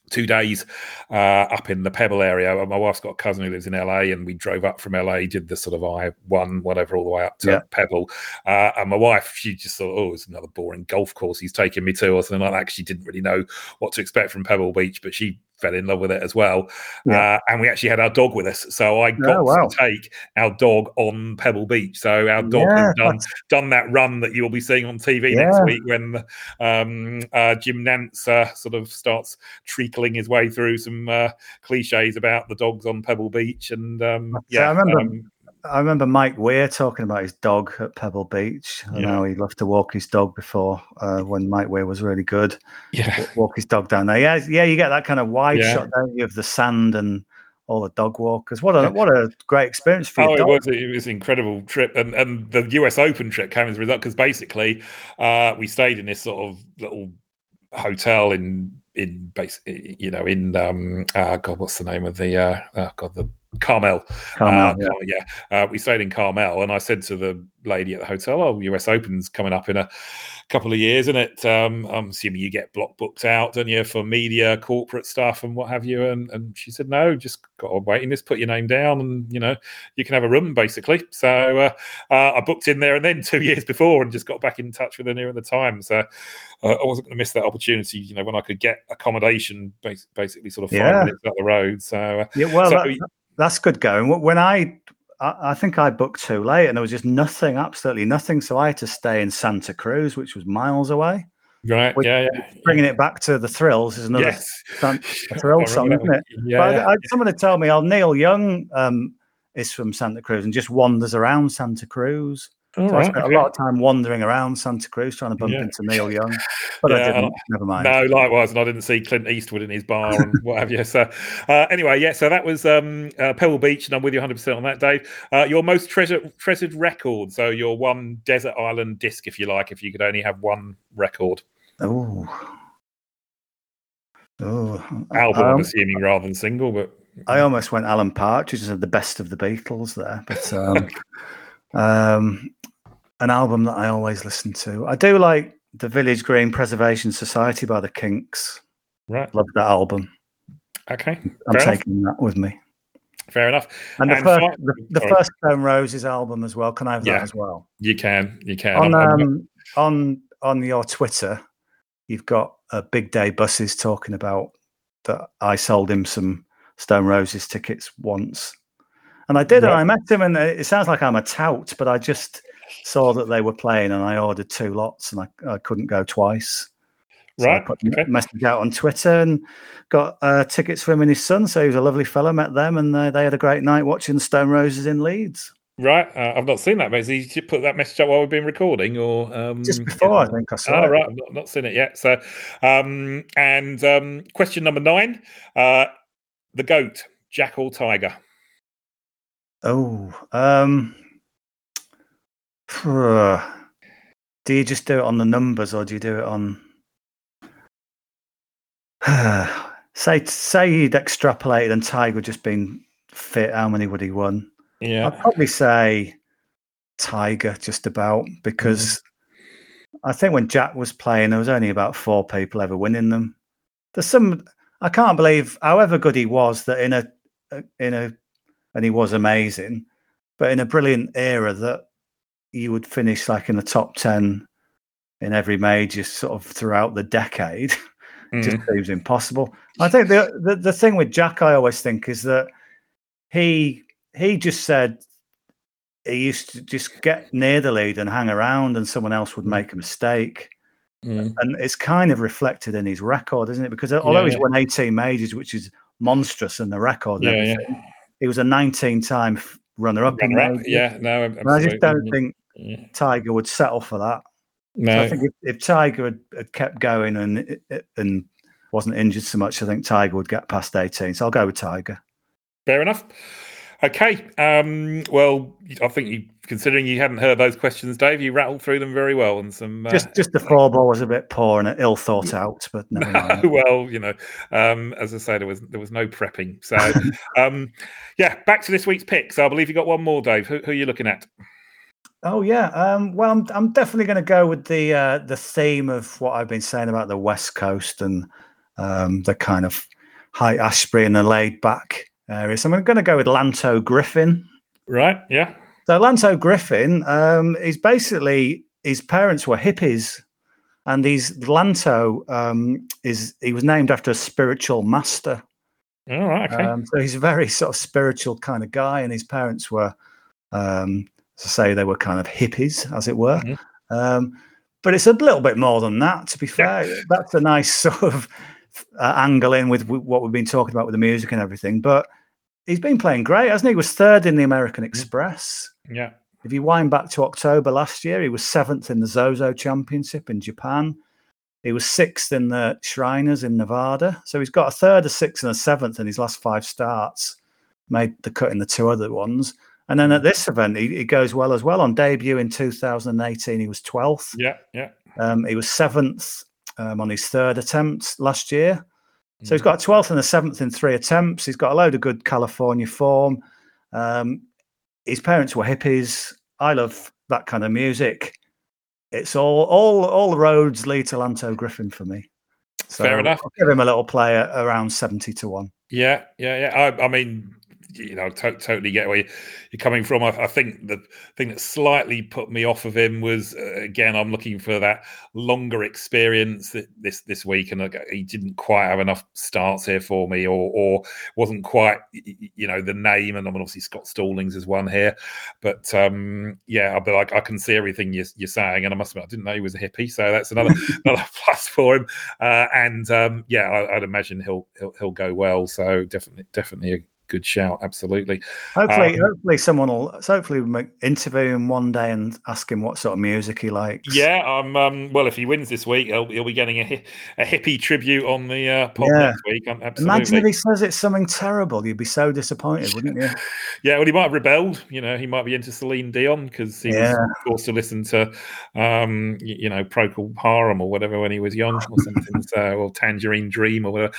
[SPEAKER 1] Two days uh, up in the Pebble area. My wife's got a cousin who lives in LA, and we drove up from LA, did the sort of I one, whatever, all the way up to
[SPEAKER 2] Yeah.
[SPEAKER 1] Pebble. Uh, and my wife, she just thought, oh, it's another boring golf course he's taking me to, or something like that. 'cause She didn't really know what to expect from Pebble Beach, but she fell in love with it as well.
[SPEAKER 2] Yeah.
[SPEAKER 1] Uh, and we actually had our dog with us, so I got
[SPEAKER 2] Oh, wow.
[SPEAKER 1] to take our dog on Pebble Beach. So our dog
[SPEAKER 2] Yeah,
[SPEAKER 1] has done
[SPEAKER 2] that's-
[SPEAKER 1] done that run that you'll be seeing on TV next week when um, uh, Jim Nantz uh, sort of starts treacling his way through some uh, cliches about the dogs on Pebble Beach. And um, yeah,
[SPEAKER 2] I remember
[SPEAKER 1] um,
[SPEAKER 2] I remember Mike Weir talking about his dog at Pebble Beach. I
[SPEAKER 1] Yeah.
[SPEAKER 2] know he loved to walk his dog before uh, when Mike Weir was really good.
[SPEAKER 1] yeah,
[SPEAKER 2] Walk his dog down there. Yeah, yeah, you get that kind of wide
[SPEAKER 1] Yeah.
[SPEAKER 2] shot, you, of the sand and all the dog walkers. What a what a great experience for
[SPEAKER 1] Oh, it was it was an incredible trip, and and the US Open trip came as a result because basically uh, we stayed in this sort of little hotel in in base, you know, in um, uh, God, what's the name of the uh, oh God, the Carmel.
[SPEAKER 2] Carmel,
[SPEAKER 1] Uh,
[SPEAKER 2] yeah.
[SPEAKER 1] Carmel, yeah, uh, we stayed in Carmel, and I said to the lady at the hotel, "Oh, US Open's coming up in a couple of years, isn't it? Um, I'm assuming you get block booked out, don't you, for media, corporate stuff, and what have you?" And and she said, "No, just got a waiting list. Put your name down, and you know you can have a room, basically." So uh, uh, I booked in there, and then two years before, and just got back in touch with her near the time. So uh, I wasn't going to miss that opportunity, you know, when I could get accommodation, basically, sort of five
[SPEAKER 2] Yeah.
[SPEAKER 1] minutes up the road. So uh,
[SPEAKER 2] Yeah, well,
[SPEAKER 1] so-
[SPEAKER 2] that, that's good going. When I, I, think I booked too late, and there was just nothing, absolutely nothing. So I had to stay in Santa Cruz, which was miles away.
[SPEAKER 1] right,
[SPEAKER 2] Which-
[SPEAKER 1] yeah, yeah,
[SPEAKER 2] Bringing it back to the thrills is another
[SPEAKER 1] yes,
[SPEAKER 2] thrill song, isn't it?
[SPEAKER 1] Yeah,
[SPEAKER 2] but
[SPEAKER 1] yeah.
[SPEAKER 2] I, I, someone had told me, oh, Neil Young um, is from Santa Cruz and just wanders around Santa Cruz.
[SPEAKER 1] All
[SPEAKER 2] So I spent
[SPEAKER 1] okay.
[SPEAKER 2] a lot of time wandering around Santa Cruz trying to bump
[SPEAKER 1] Yeah.
[SPEAKER 2] into Neil Young, but I didn't. Never mind.
[SPEAKER 1] No, likewise, and I didn't see Clint Eastwood in his bar and what have you. So, uh, anyway, yeah. So that was um, uh, Pebble Beach, and I'm with you 100 percent on that, Dave. Uh, your most treasured treasured record, so your one desert island disc, if you like, if you could only have one record
[SPEAKER 2] Oh. Oh,
[SPEAKER 1] album, I'm
[SPEAKER 2] um,
[SPEAKER 1] assuming rather than single, but
[SPEAKER 2] I almost went Alan Partridge as the best of the Beatles there, but um, um, an album that I always listen to. I do like the Village Green Preservation Society by the Kinks.
[SPEAKER 1] right,
[SPEAKER 2] Love that album.
[SPEAKER 1] Okay,
[SPEAKER 2] I'm taking enough. that with me.
[SPEAKER 1] Fair enough.
[SPEAKER 2] And the and first, fi- the, the first Stone Roses album as well. Can I have yeah, that as well?
[SPEAKER 1] You can. You can.
[SPEAKER 2] On I'm, I'm um, on on your Twitter, you've got a big day buses talking about that. I sold him some Stone Roses tickets once, and I did. And I met him, and it sounds like I'm a tout, but I just saw that they were playing, and I ordered two lots, and I, I couldn't go twice. So right. I put okay. a message out on Twitter and got uh, tickets for him and his son. So he was a lovely fellow. Met them, and uh, they had a great night watching Stone Roses in Leeds.
[SPEAKER 1] Right, uh, I've not seen that. But did you put that message up while we've been recording, or um,
[SPEAKER 2] just before? I think I saw.
[SPEAKER 1] Oh, it. right, I've not, not, seen it yet. So, um, and um, question number nine: uh, the goat, Jack or Tiger?
[SPEAKER 2] Oh, um, do you just do it on the numbers, or do you do it on? say, say he'd extrapolated and Tiger just been fit. How many would he won?
[SPEAKER 1] Yeah,
[SPEAKER 2] I'd probably say Tiger just about because mm. I think when Jack was playing, there was only about four people ever winning them. There's some I can't believe, however good he was, that in a in a and he was amazing, but in a brilliant era that you would finish like in the top ten in every major sort of throughout the decade. Mm. just seems impossible. I think the, the the thing with Jack, I always think, is that he he just said he used to just get near the lead and hang around, and someone else would mm. make a mistake. Mm. And it's kind of reflected in his record, isn't it? Because although yeah, he's won 18 majors, which is monstrous in the record, yeah, yeah. He was a 19 time runner up.
[SPEAKER 1] Yeah, no,
[SPEAKER 2] I just don't think Tiger would settle for that. No. So I think if, if Tiger had, had, kept going and and wasn't injured so much, I think Tiger would get past 18. So I'll go with Tiger.
[SPEAKER 1] Fair enough. Okay. Um, well, I think you, considering you hadn't heard those questions, Dave, you rattled through them very well. And some
[SPEAKER 2] uh, just just the four ball was a bit poor and ill thought out, but no,
[SPEAKER 1] well, you know, um, as I say, there was there was no prepping. So, um, yeah, back to this week's picks. I believe you got one more, Dave. Who, who are you looking at?
[SPEAKER 2] Oh yeah. Um, well, I'm I'm definitely going to go with the uh, the theme of what I've been saying about the West Coast and um, the kind of Haight-Ashbury and the laid back area. So I'm going to go with Lanto Griffin.
[SPEAKER 1] Right. Yeah.
[SPEAKER 2] So Lanto Griffin, um, is basically his parents were hippies, and he's Lanto um, is he was named after a spiritual master.
[SPEAKER 1] All oh, right. Okay. Um,
[SPEAKER 2] so he's a very sort of spiritual kind of guy, and his parents were, um, to say, they were kind of hippies, as it were. Mm-hmm. Um, but it's a little bit more than that. To be fair, yeah. that's a nice sort of uh, angle in with what we've been talking about with the music and everything. But he's been playing great, hasn't he? He was third in the American mm. Express.
[SPEAKER 1] Yeah.
[SPEAKER 2] If you wind back to October last year, he was seventh in the Zozo Championship in Japan. He was sixth in the Shriners in Nevada. So he's got a third, a sixth, and a seventh in his last five starts. Made the cut in the two other ones. And then at this event, he, he goes well as well. On debut in 2018, he was 12th.
[SPEAKER 1] Yeah, yeah.
[SPEAKER 2] Um, he was seventh um, on his third attempt last year. So he's got a 12th and a 7th in three attempts. He's got a load of good California form. Um, his parents were hippies. I love that kind of music. It's all all all the roads lead to Lanto Griffin for me.
[SPEAKER 1] So Fair enough.
[SPEAKER 2] I'll give him a little player around 70 to 1.
[SPEAKER 1] Yeah, yeah, yeah. I, I mean, you know, to- totally get where you're coming from. I, I, think the thing that slightly put me off of him was uh, again, I'm looking for that longer experience this this week, and he didn't quite have enough starts here for me, or or wasn't quite, you know, the name. And I mean, obviously Scott Stallings is one here, but um, yeah, but like I can see everything you're, you're, saying, and I must admit, I didn't know he was a hippie, so that's another another plus for him. Uh, and um, yeah, I, would imagine he'll he'll he'll go well. So definitely definitely a good shout. Absolutely.
[SPEAKER 2] Hopefully, um, hopefully someone will. Hopefully, we'll interview him one day and ask him what sort of music he likes.
[SPEAKER 1] Yeah. Um. um well, if he wins this week, he'll, he'll be getting a, a hippie tribute on the uh, pod yeah. next week. Um, absolutely.
[SPEAKER 2] Imagine if he says it's something terrible. You'd be so disappointed, wouldn't you?
[SPEAKER 1] yeah. Well, he might have rebelled. You know, he might be into Celine Dion because he yeah. was forced to listen to, um, you, you know, Procol Harum or whatever when he was young or something. so, or Tangerine Dream or whatever.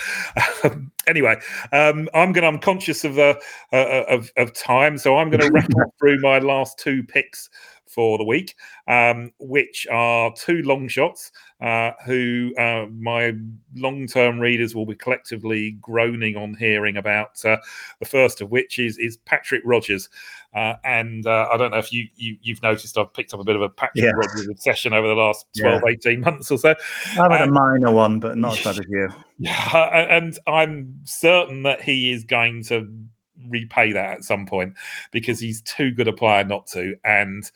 [SPEAKER 1] anyway, um, I'm going to. I'm conscious of the uh, uh, of, of time, so I'm going to rattle through my last two picks for the week, um, which are two long shots uh, who uh, my long term readers will be collectively groaning on hearing about. Uh, the first of which is, is Patrick Rodgers. Uh, and uh, I don't know if you, you, have noticed, I've picked up a bit of a Patrick yeah. Rodgers obsession over the last 12, yeah. 18 months or so.
[SPEAKER 2] I've had a minor one, but not as bad as you.
[SPEAKER 1] Yeah, and I'm certain that he is going to repay that at some point because he's too good a player not to. And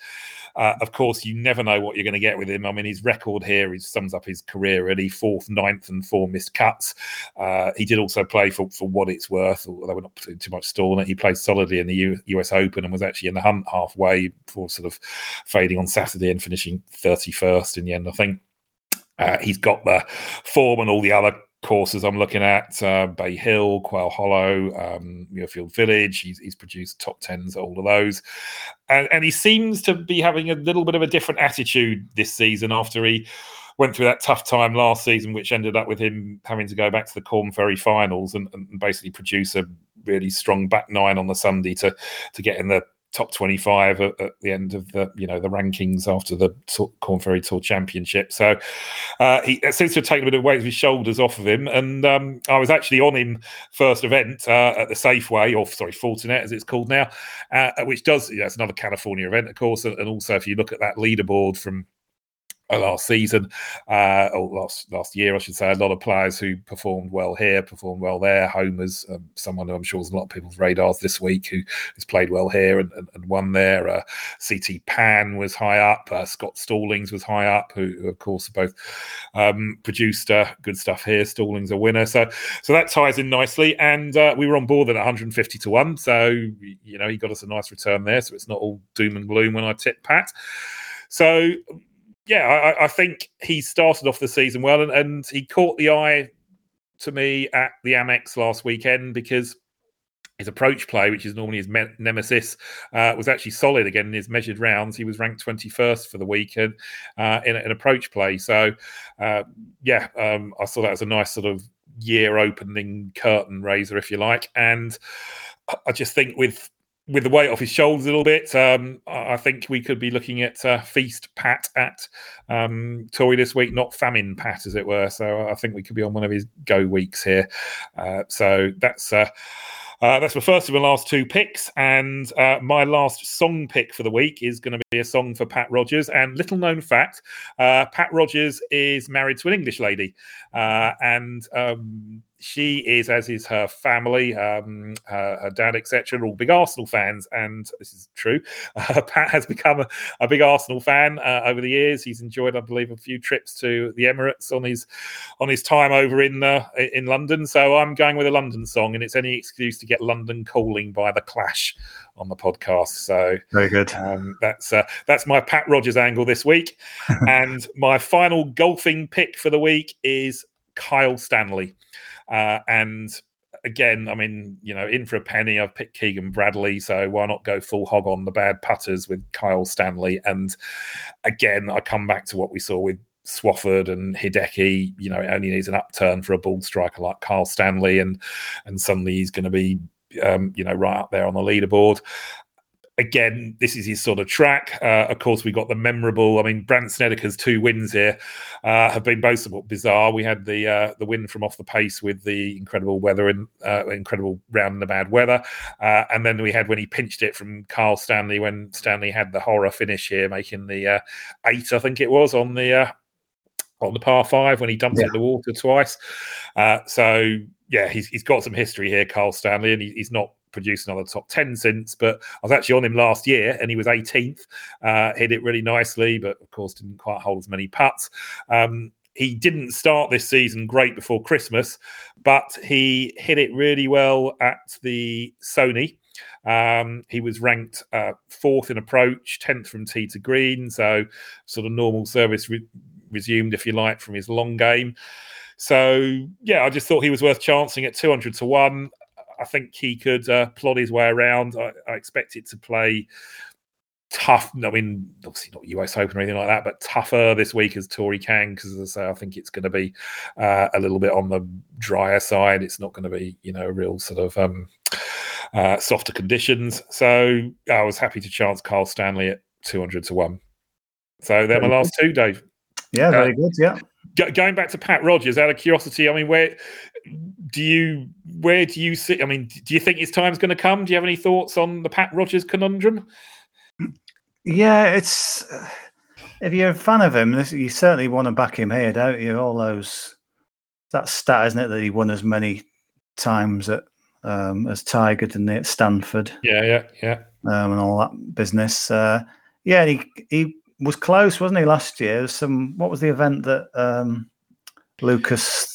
[SPEAKER 1] uh, of course, you never know what you're going to get with him. I mean, his record here is sums up his career really fourth, ninth, and four missed cuts. Uh, he did also play for, for what it's worth, although we're not putting too much store on it. He played solidly in the U- US Open and was actually in the hunt halfway before sort of fading on Saturday and finishing 31st in the end, I think. Uh, he's got the form and all the other courses I'm looking at uh, Bay Hill, Quail Hollow, um, Muirfield Village. He's, he's, produced top tens at all of those. And, and, he seems to be having a little bit of a different attitude this season after he went through that tough time last season, which ended up with him having to go back to the Corn Ferry finals and, and basically produce a really strong back nine on the Sunday to to get in the top 25 at, at, the end of the you know the rankings after the Corn Ferry Tour Championship. So uh, he seems to have taken a bit of weight of his shoulders off of him. And um, I was actually on him first event uh, at the Safeway, or sorry, Fortinet as it's called now, uh, which does you it's another California event, of course. And also if you look at that leaderboard from last season uh, or last last year, I should say. A lot of players who performed well here, performed well there. Homa's um, someone who I'm sure is a lot of people's radars this week who has played well here and, and, and won there. Uh, CT Pan was high up. Uh, Scott Stallings was high up, who, who of course are both um, produced uh, good stuff here. Stallings a winner, so so that ties in nicely. And uh, we were on board at 150 to one, so you know he got us a nice return there. So it's not all doom and gloom when I tip Pat. So yeah, I, I, think he started off the season well, and, and he caught the eye to me at the Amex last weekend because his approach play, which is normally his me- nemesis, uh, was actually solid again in his measured rounds. He was ranked 21st for the weekend uh, in an approach play. So, uh, yeah, um, I saw that as a nice sort of year opening curtain raiser, if you like. And I just think with with the weight off his shoulders a little bit, um, I think we could be looking at uh, feast Pat at um, Torrey this week, not famine Pat, as it were. So I think we could be on one of his go weeks here. Uh, so that's. Uh, uh, that's my first of my last two picks, and uh, my last song pick for the week is going to be a song for Pat Rodgers. And little known fact, uh, Pat Rodgers is married to an English lady, uh, and um, she is, as is her family, um, her, her, dad, etc., all big Arsenal fans, and this is true. Uh, Pat has become a, a big Arsenal fan uh, over the years. He's enjoyed, I believe, a few trips to the Emirates on his on his time over in uh, in London. So I'm going with a London song, and it's any excuse to get London calling by the Clash on the podcast. So
[SPEAKER 2] very good.
[SPEAKER 1] Um, that's uh, that's my Pat Rodgers angle this week, and my final golfing pick for the week is Kyle Stanley. Uh, and again, I mean, you know, in for a penny, I've picked Keegan Bradley, so why not go full hog on the bad putters with Kyle Stanley? And again, I come back to what we saw with Swafford and Hideki. You know, it only needs an upturn for a ball striker like Kyle Stanley, and and suddenly he's going to be, um, you know, right up there on the leaderboard again, this is his sort of track. Uh, of course, we got the memorable. I mean, Brandt Snedeker's two wins here uh, have been both somewhat bizarre. We had the uh, the win from off the pace with the incredible weather and uh, incredible round in the bad weather, uh, and then we had when he pinched it from Kyle Stanley when Stanley had the horror finish here, making the uh, eight, I think it was, on the on the par five when he dumped yeah. it in the water twice. so yeah, he's, he's got some history here, Kyle Stanley, and he, he's not produced another top 10 since, but I was actually on him last year and he was 18th, uh, hit it really nicely, but of course didn't quite hold as many putts. Um, he didn't start this season great before Christmas, but he hit it really well at the Sony. Um, he was ranked uh, fourth in approach, 10th from tee to green. So, sort of normal service re- resumed, if you like, from his long game. So, yeah, I just thought he was worth chancing at 200 to 1. I think he could uh, plod his way around. I, I expect it to play tough. I mean, obviously not US Open or anything like that, but tougher this week as Torrey can because, as I say, I think it's going to be uh, a little bit on the drier side. It's not going to be, you know, real sort of um, uh, softer conditions. So I was happy to chance Kyle Stanley at 200 to 1. So they're my last two, Dave.
[SPEAKER 2] Yeah, very uh, good. Yeah.
[SPEAKER 1] Going back to Pat Rodgers, out of curiosity, I mean, where do you where do you see? I mean, do you think his time's going to come? Do you have any thoughts on the Pat Rodgers conundrum?
[SPEAKER 2] Yeah, it's if you're a fan of him, you certainly want to back him here, don't you? All those that stat, isn't it, that he won as many times at um, as Tiger didn't at Stanford?
[SPEAKER 1] Yeah, yeah, yeah,
[SPEAKER 2] um, and all that business. Uh, yeah, he he was close, wasn't he, last year? Some what was the event that um, Lucas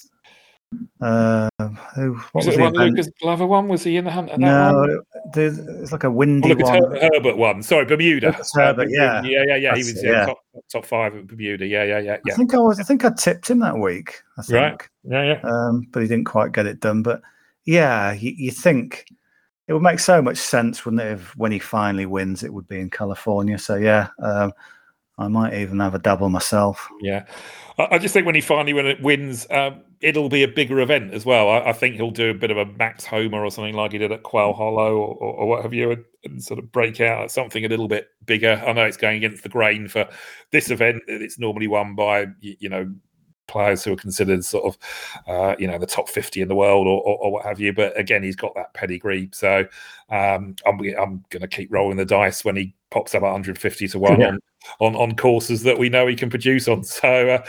[SPEAKER 2] uh, who,
[SPEAKER 1] what was, was it one Lucas Glover one? Was he in the hunt?
[SPEAKER 2] no, it's like a windy oh, one.
[SPEAKER 1] Her- Herbert one. Sorry, Bermuda.
[SPEAKER 2] Herbert, yeah,
[SPEAKER 1] yeah, yeah, yeah. That's he was yeah. top, top five at Bermuda. Yeah, yeah, yeah, yeah.
[SPEAKER 2] I think I was. I think I tipped him that week. I think.
[SPEAKER 1] Right. Yeah, yeah.
[SPEAKER 2] Um, but he didn't quite get it done. But yeah, you, you think it would make so much sense, wouldn't it? If when he finally wins, it would be in California. So yeah, um, I might even have a double myself.
[SPEAKER 1] Yeah, I, just think when he finally when it wins, um, it'll be a bigger event as well. I, I, think he'll do a bit of a Max Homa or something like he did at Quail Hollow or, or, or what have you, and, and, sort of break out at something a little bit bigger. I know it's going against the grain for this event. It's normally won by you know players who are considered sort of, uh, you know, the top 50 in the world or, or, or, what have you. But again, he's got that pedigree. So um, I'm, I'm going to keep rolling the dice when he pops up 150 to 1 yeah. on, on, on courses that we know he can produce on. So,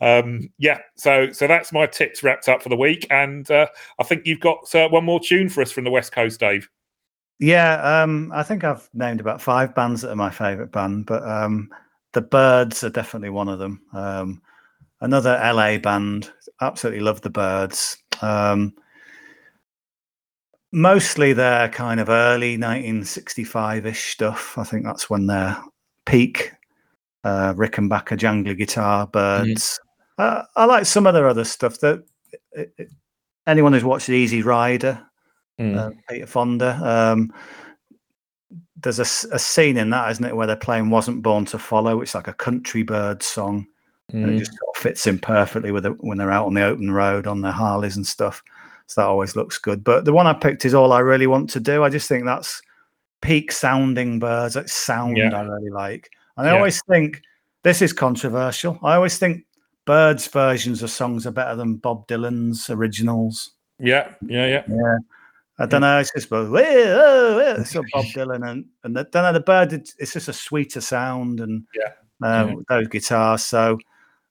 [SPEAKER 1] uh, um, yeah, so so that's my tips wrapped up for the week. And uh, I think you've got uh, one more tune for us from the West Coast, Dave.
[SPEAKER 2] Yeah, um, I think I've named about five bands that are my favourite band, but um, the Byrds are definitely one of them. Um, another LA band. Absolutely love the Byrds. Um, mostly their kind of early 1965-ish stuff. I think that's when their peak. Uh, Rickenbacker jangly guitar, Byrds. Mm. Uh, I like some of their other stuff. That it, it, anyone who's watched Easy Rider, mm. uh, Peter Fonda. Um, there's a, a, scene in that, isn't it, where they're playing "Wasn't Born to Follow," which is like a country bird song, mm. and it mm. just sort of fits in perfectly with it when they're out on the open road on their Harleys and stuff. So that always looks good. But the one I picked is all I really want to do. I just think that's peak sounding Byrds. That sound yeah. I really like. And I yeah. always think this is controversial. I always think Byrds versions of songs are better than Bob Dylan's originals.
[SPEAKER 1] Yeah, yeah, yeah.
[SPEAKER 2] Yeah. I don't know. It's just Bob Dylan and and the, don't know the bird. It's, it's, just a sweeter sound and
[SPEAKER 1] yeah,
[SPEAKER 2] um, yeah. those guitars. So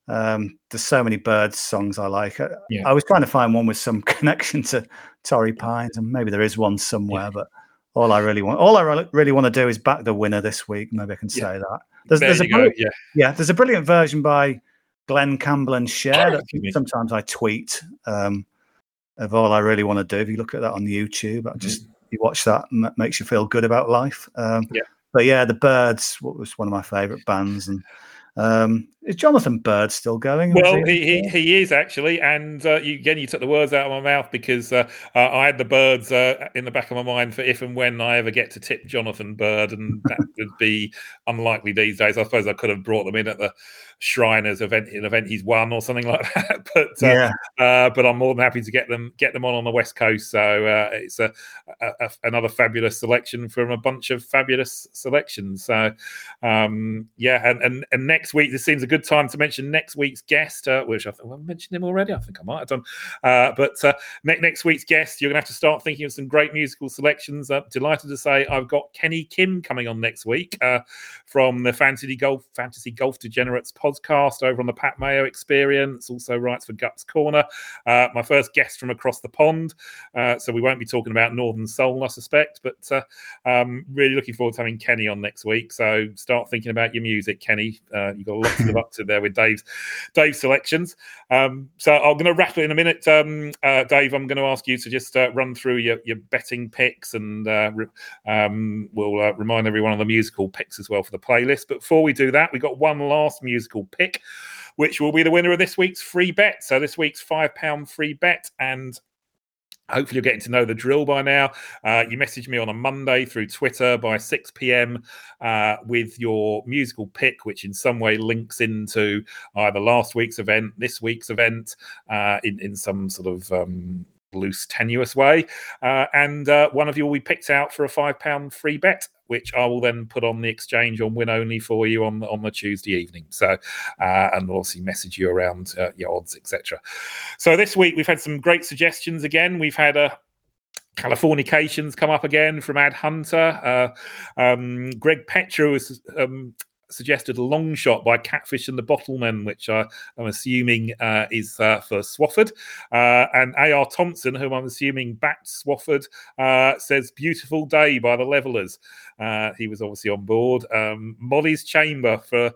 [SPEAKER 2] um, there's so many Byrds songs I like. I, yeah. I, was trying to find one with some connection to Torrey Pines, and maybe there is one somewhere. Yeah. But all I really want, all I really want to do is back the winner this week. Maybe I can say that. There's, there there's a go, yeah. yeah, there's a brilliant version by Glen Campbell and Cher. Oh, sometimes I tweet um, of all I really want to do. If you look at that on YouTube, I just mm. you watch that, and that makes you feel good about life. Um,
[SPEAKER 1] yeah.
[SPEAKER 2] But yeah, the Byrds was one of my favourite bands, and um, is Jonathan Byrd still going?
[SPEAKER 1] Well, he, he, he is actually, and uh, you, again, you took the words out of my mouth because uh, uh, I had the Byrds uh, in the back of my mind for if and when I ever get to tip Jonathan Byrd. and that would be unlikely these days. I suppose I could have brought them in at the Shriners event, an event he's won or something like that. but uh, yeah, uh, but I'm more than happy to get them get them on on the west coast. So it's a, a, a, another fabulous selection from a bunch of fabulous selections. So um, yeah, and, and and next week this seems a good time to mention next week's guest, uh, which I, th- well, mentioned him already. I think I might have done. Uh, but uh, ne- next week's guest, you're going to have to start thinking of some great musical selections. Uh, delighted to say I've got Kenny Kim coming on next week uh, from the Fantasy Golf Fantasy Golf Degenerates podcast over on the Pat Mayo Experience. Also writes for Guts Corner. Uh, my first guest from across the pond. so we won't be talking about Northern Soul, I suspect, but um, really looking forward to having Kenny on next week. So start thinking about your music, Kenny. you've got a lot to live to there with Dave's Dave's selections. Um, so I'm going to wrap it in a minute, um, uh, Dave. I'm going to ask you to just uh, run through your, your betting picks, and uh, um, we'll uh, remind everyone of the musical picks as well for the playlist. But before we do that, we got one last musical pick, which will be the winner of this week's free bet. So this week's five pound free bet, and Hopefully, you're getting to know the drill by now. Uh, you message me on a Monday through Twitter by 6 p.m. Uh, with your musical pick, which in some way links into either last week's event, this week's event, uh, in, in some sort of um, loose, tenuous way. Uh, and uh, one of you will be picked out for a five pound free bet, which I will then put on the exchange on win only for you on on the Tuesday evening. So, uh, and obviously message you around uh, your odds, etc. So this week we've had some great suggestions. Again, we've had a Californications come up again from Ad Hunter. Uh, um, Greg Petra was um, suggested a long shot by Catfish and the Bottlemen, which uh, I'm assuming uh, is uh, for Swafford. Uh, and A.R. Thompson, whom I'm assuming backed Swafford, uh, says Beautiful Day by the Levellers. Uh, he was obviously on board. Um, Molly's Chamber for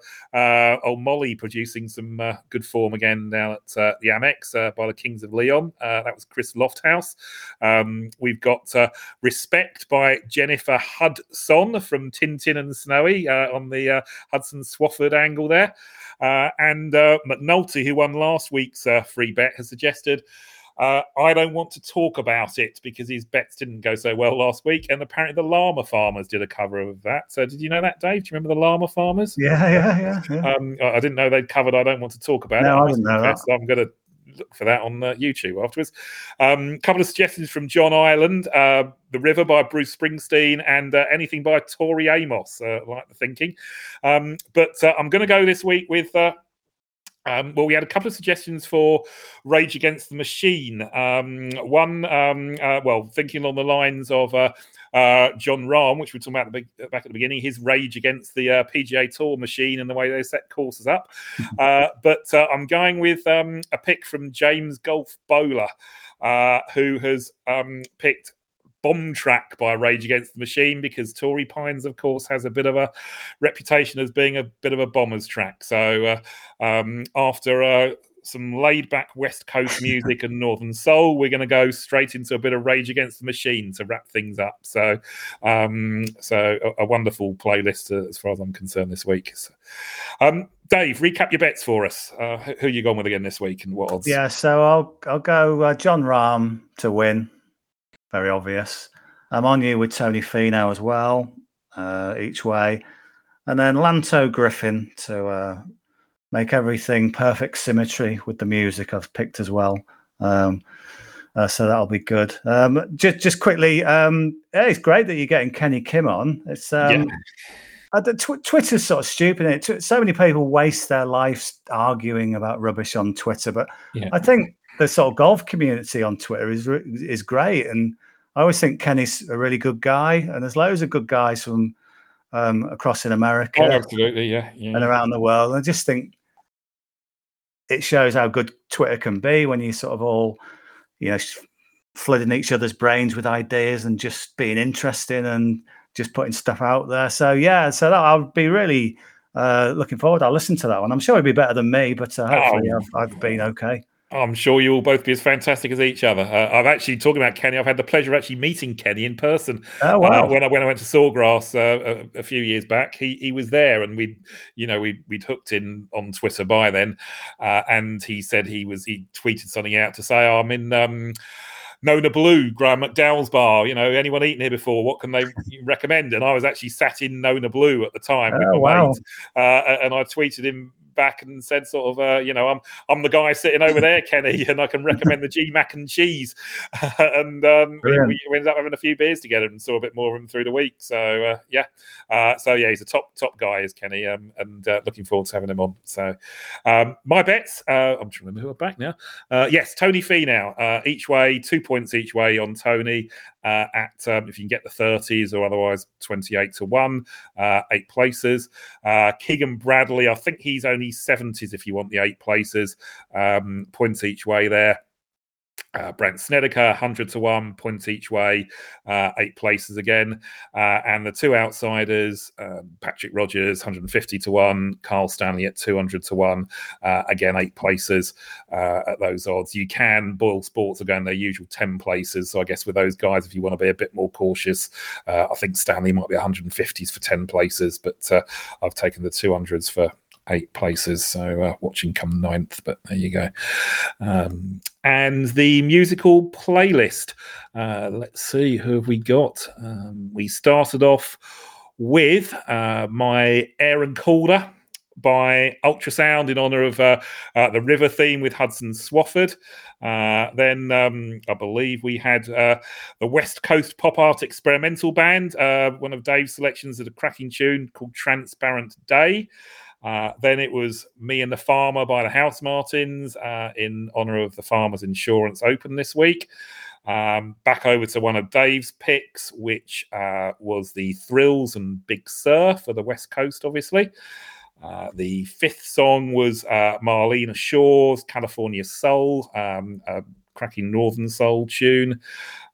[SPEAKER 1] old Molly producing some good form again now at the Amex by the Kings of Leon. that was Chris Lofthouse. Um, we've got Respect by Jennifer Hudson from Tintin and Snowy on the Hudson Swafford angle there. Uh, and uh, McNulty, who won last week's uh, free bet, has suggested. Uh, I don't want to talk about it because his bets didn't go so well last week, and apparently the llama farmers did a cover of that. So, did you know that, Dave? Do you remember the llama farmers?
[SPEAKER 2] Yeah, yeah, yeah. yeah.
[SPEAKER 1] Um, I didn't know they'd covered. I don't want to talk about
[SPEAKER 2] no,
[SPEAKER 1] it.
[SPEAKER 2] I didn't know that.
[SPEAKER 1] So I'm going to look for that on uh, YouTube afterwards. A um, couple of suggestions from John Ireland uh, The River by Bruce Springsteen and uh, anything by Tori Amos. Uh, like the thinking. Um, but uh, I'm going to go this week with. Um, well, we had a couple of suggestions for Rage Against the Machine. Um, one, um, uh, well, thinking along the lines of uh, uh, Jon Rahm, which we talked about the, back at the beginning, his rage against the uh, PGA Tour machine and the way they set courses up. Uh, but uh, I'm going with um, a pick from James Golf Bowler, who has um, picked Bomb Track by Rage Against the Machine because Torrey Pines, of course, has a bit of a reputation as being a bit of a bomber's track. So uh, um, after uh, some laid back West Coast music and Northern Soul, we're going to go straight into a bit of Rage Against the Machine to wrap things up. So, um, so a, a, wonderful playlist uh, as far as I'm concerned this week. So, um, Dave, recap your bets for us. Uh, who are you going with again this week and what odds?
[SPEAKER 2] Yeah, so I'll I'll go uh, Jon Rahm to win very obvious. I'm on you with Tony Finau as well, uh, each way. And then Lanto Griffin to uh, make everything perfect symmetry with the music I've picked as well. Um, uh, so that'll be good. Um, just, just quickly, um, yeah, it's great that you're getting Kenny Kim on. It's um, yeah. tw- Twitter's sort of stupid. It? So many people waste their lives arguing about rubbish on Twitter, but yeah. I think the sort of golf community on Twitter is is great, and I always think Kenny's a really good guy, and there's loads of good guys from um, across in America,
[SPEAKER 1] oh, absolutely, yeah, yeah,
[SPEAKER 2] and around the world. I just think it shows how good Twitter can be when you sort of all, you know, flooding each other's brains with ideas and just being interesting and just putting stuff out there. So yeah, so that, I'll be really uh, looking forward. I'll listen to that one. I'm sure it'll be better than me, but uh, hopefully oh. I've, I've been okay.
[SPEAKER 1] I'm sure you will both be as fantastic as each other. Uh, I've actually talking about Kenny. I've had the pleasure of actually meeting Kenny in person.
[SPEAKER 2] Oh wow!
[SPEAKER 1] Uh, when I when I went to Sawgrass uh, a, a, few years back, he he was there, and we, you know, we we'd hooked in on Twitter by then, uh, and he said he was he tweeted something out to say oh, I'm in. Um, Nona Blue, Graeme McDowell's bar. You know, anyone eaten here before? What can they recommend? And I was actually sat in Nona Blue at the time.
[SPEAKER 2] Oh, wow.
[SPEAKER 1] Mate, uh, and I tweeted him back and said sort of, uh, you know, I'm I'm the guy sitting over there, Kenny, and I can recommend the G Mac and cheese. and um, we, we, ended up having a few beers together and saw a bit more of him through the week. So uh, yeah, uh, so yeah, he's a top top guy, is Kenny, um, and uh, looking forward to having him on. So um, my bets, uh, I'm trying to remember who are back now. Uh, yes, Tony Finau, each way, two points each way on Tony uh, at um, if you can get the 30s or otherwise 28 to 1, uh, eight places. Uh, Keegan Bradley, I think he's only 70s if you want the eight places, um, points each way there. Uh, Brandt Snedeker, 100 to 1, points each way, uh, eight places again. Uh, and the two outsiders, um, Patrick Rodgers, 150 to 1, Kyle Stanley at 200 to 1, uh, again, eight places uh, at those odds. You can, Boyle Sports are going their usual 10 places. So I guess with those guys, if you want to be a bit more cautious, uh, I think Stanley might be 150s for 10 places, but I've taken the 200s for eight places. So uh, watching come ninth, but there you go. Um, and the musical playlist. Uh, let's see who have we got. Um, we started off with uh, my Aire and Calder by Ultrasound in honour of uh, uh, the river theme with Hudson Swafford. Uh, then um, I believe we had uh, the West Coast Pop Art Experimental Band, uh, one of Dave's selections of a cracking tune called Transparent Day. Uh, then it was Me and the Farmer by the Housemartins uh, in honor of the Farmers Insurance Open this week. Um, back over to one of Dave's picks, which uh, was the Thrills and Big Sur for the West Coast, obviously. Uh, the fifth song was uh, Marlena Shaw's California Soul, um, a cracking Northern Soul tune.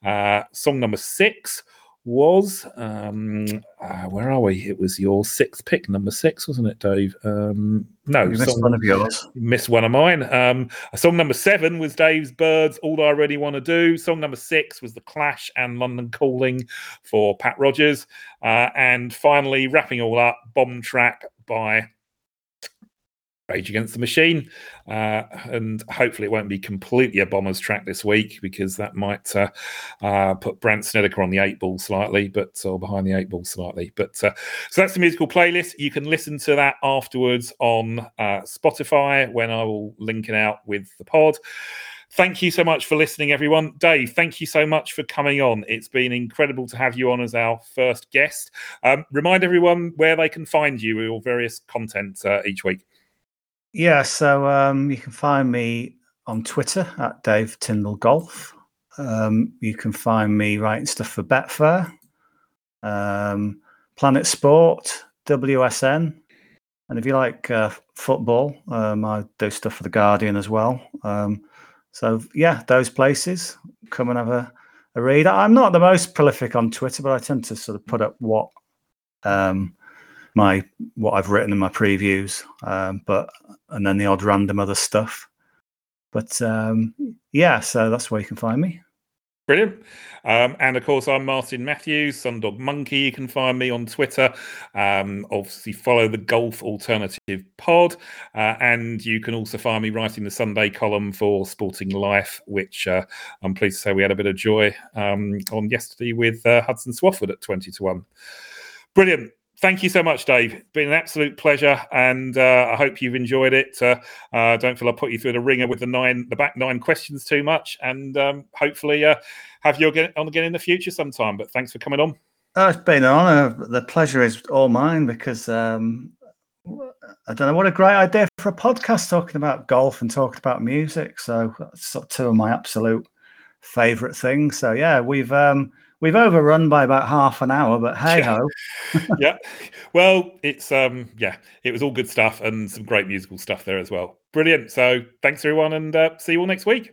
[SPEAKER 1] Uh, song number six was um uh, where are we? It was your sixth pick number six wasn't it dave? Um no
[SPEAKER 2] you missed one of yours.
[SPEAKER 1] missed one of mine. Um song number seven was dave's byrds all i really want to do. Song number six was the clash and london calling for pat rodgers. Uh, and finally wrapping all up bomb track by Rage Against the Machine. Uh, and hopefully it won't be completely a Bombers track this week because that might uh, uh, put Brandt Snedeker on the eight ball slightly, but or behind the eight ball slightly. But uh, so that's the musical playlist. You can listen to that afterwards on uh, Spotify when I will link it out with the pod. Thank you so much for listening, everyone. Dave, thank you so much for coming on. It's been incredible to have you on as our first guest. Um, remind everyone where they can find you with your various content uh, each week.
[SPEAKER 2] Yeah, so um, you can find me on Twitter at Dave Tindall Golf. Um, you can find me writing stuff for Betfair, um, Planet Sport, WSN, and if you like uh, football, um, I do stuff for the Guardian as well. Um, so yeah, those places. Come and have a, a read. I'm not the most prolific on Twitter, but I tend to sort of put up what um, my what I've written in my previews, um, but and then the odd random other stuff. But um, yeah, so that's where you can find me.
[SPEAKER 1] Brilliant. Um, and of course, I'm Martin Matthews, Sundog Monkey. You can find me on Twitter. Um, obviously, follow the Golf Alternative Pod. Uh, and you can also find me writing the Sunday column for Sporting Life, which uh, I'm pleased to say we had a bit of joy um, on yesterday with uh, Hudson Swafford at 20 to 1. Brilliant thank you so much, Dave. Been an absolute pleasure, and uh, I hope you've enjoyed it. Uh, uh, don't feel I put you through the ringer with the nine, the back nine questions too much, and um, hopefully uh, have you on again in the future sometime. But thanks for coming on.
[SPEAKER 2] Oh, it's been an honour. The pleasure is all mine because um, I don't know what a great idea for a podcast talking about golf and talking about music. So that's two of my absolute favourite things. So yeah, we've. Um, We've overrun by about half an hour, but hey ho.
[SPEAKER 1] yeah. Well, it's um yeah, it was all good stuff and some great musical stuff there as well. Brilliant. So thanks everyone and uh, see you all next week.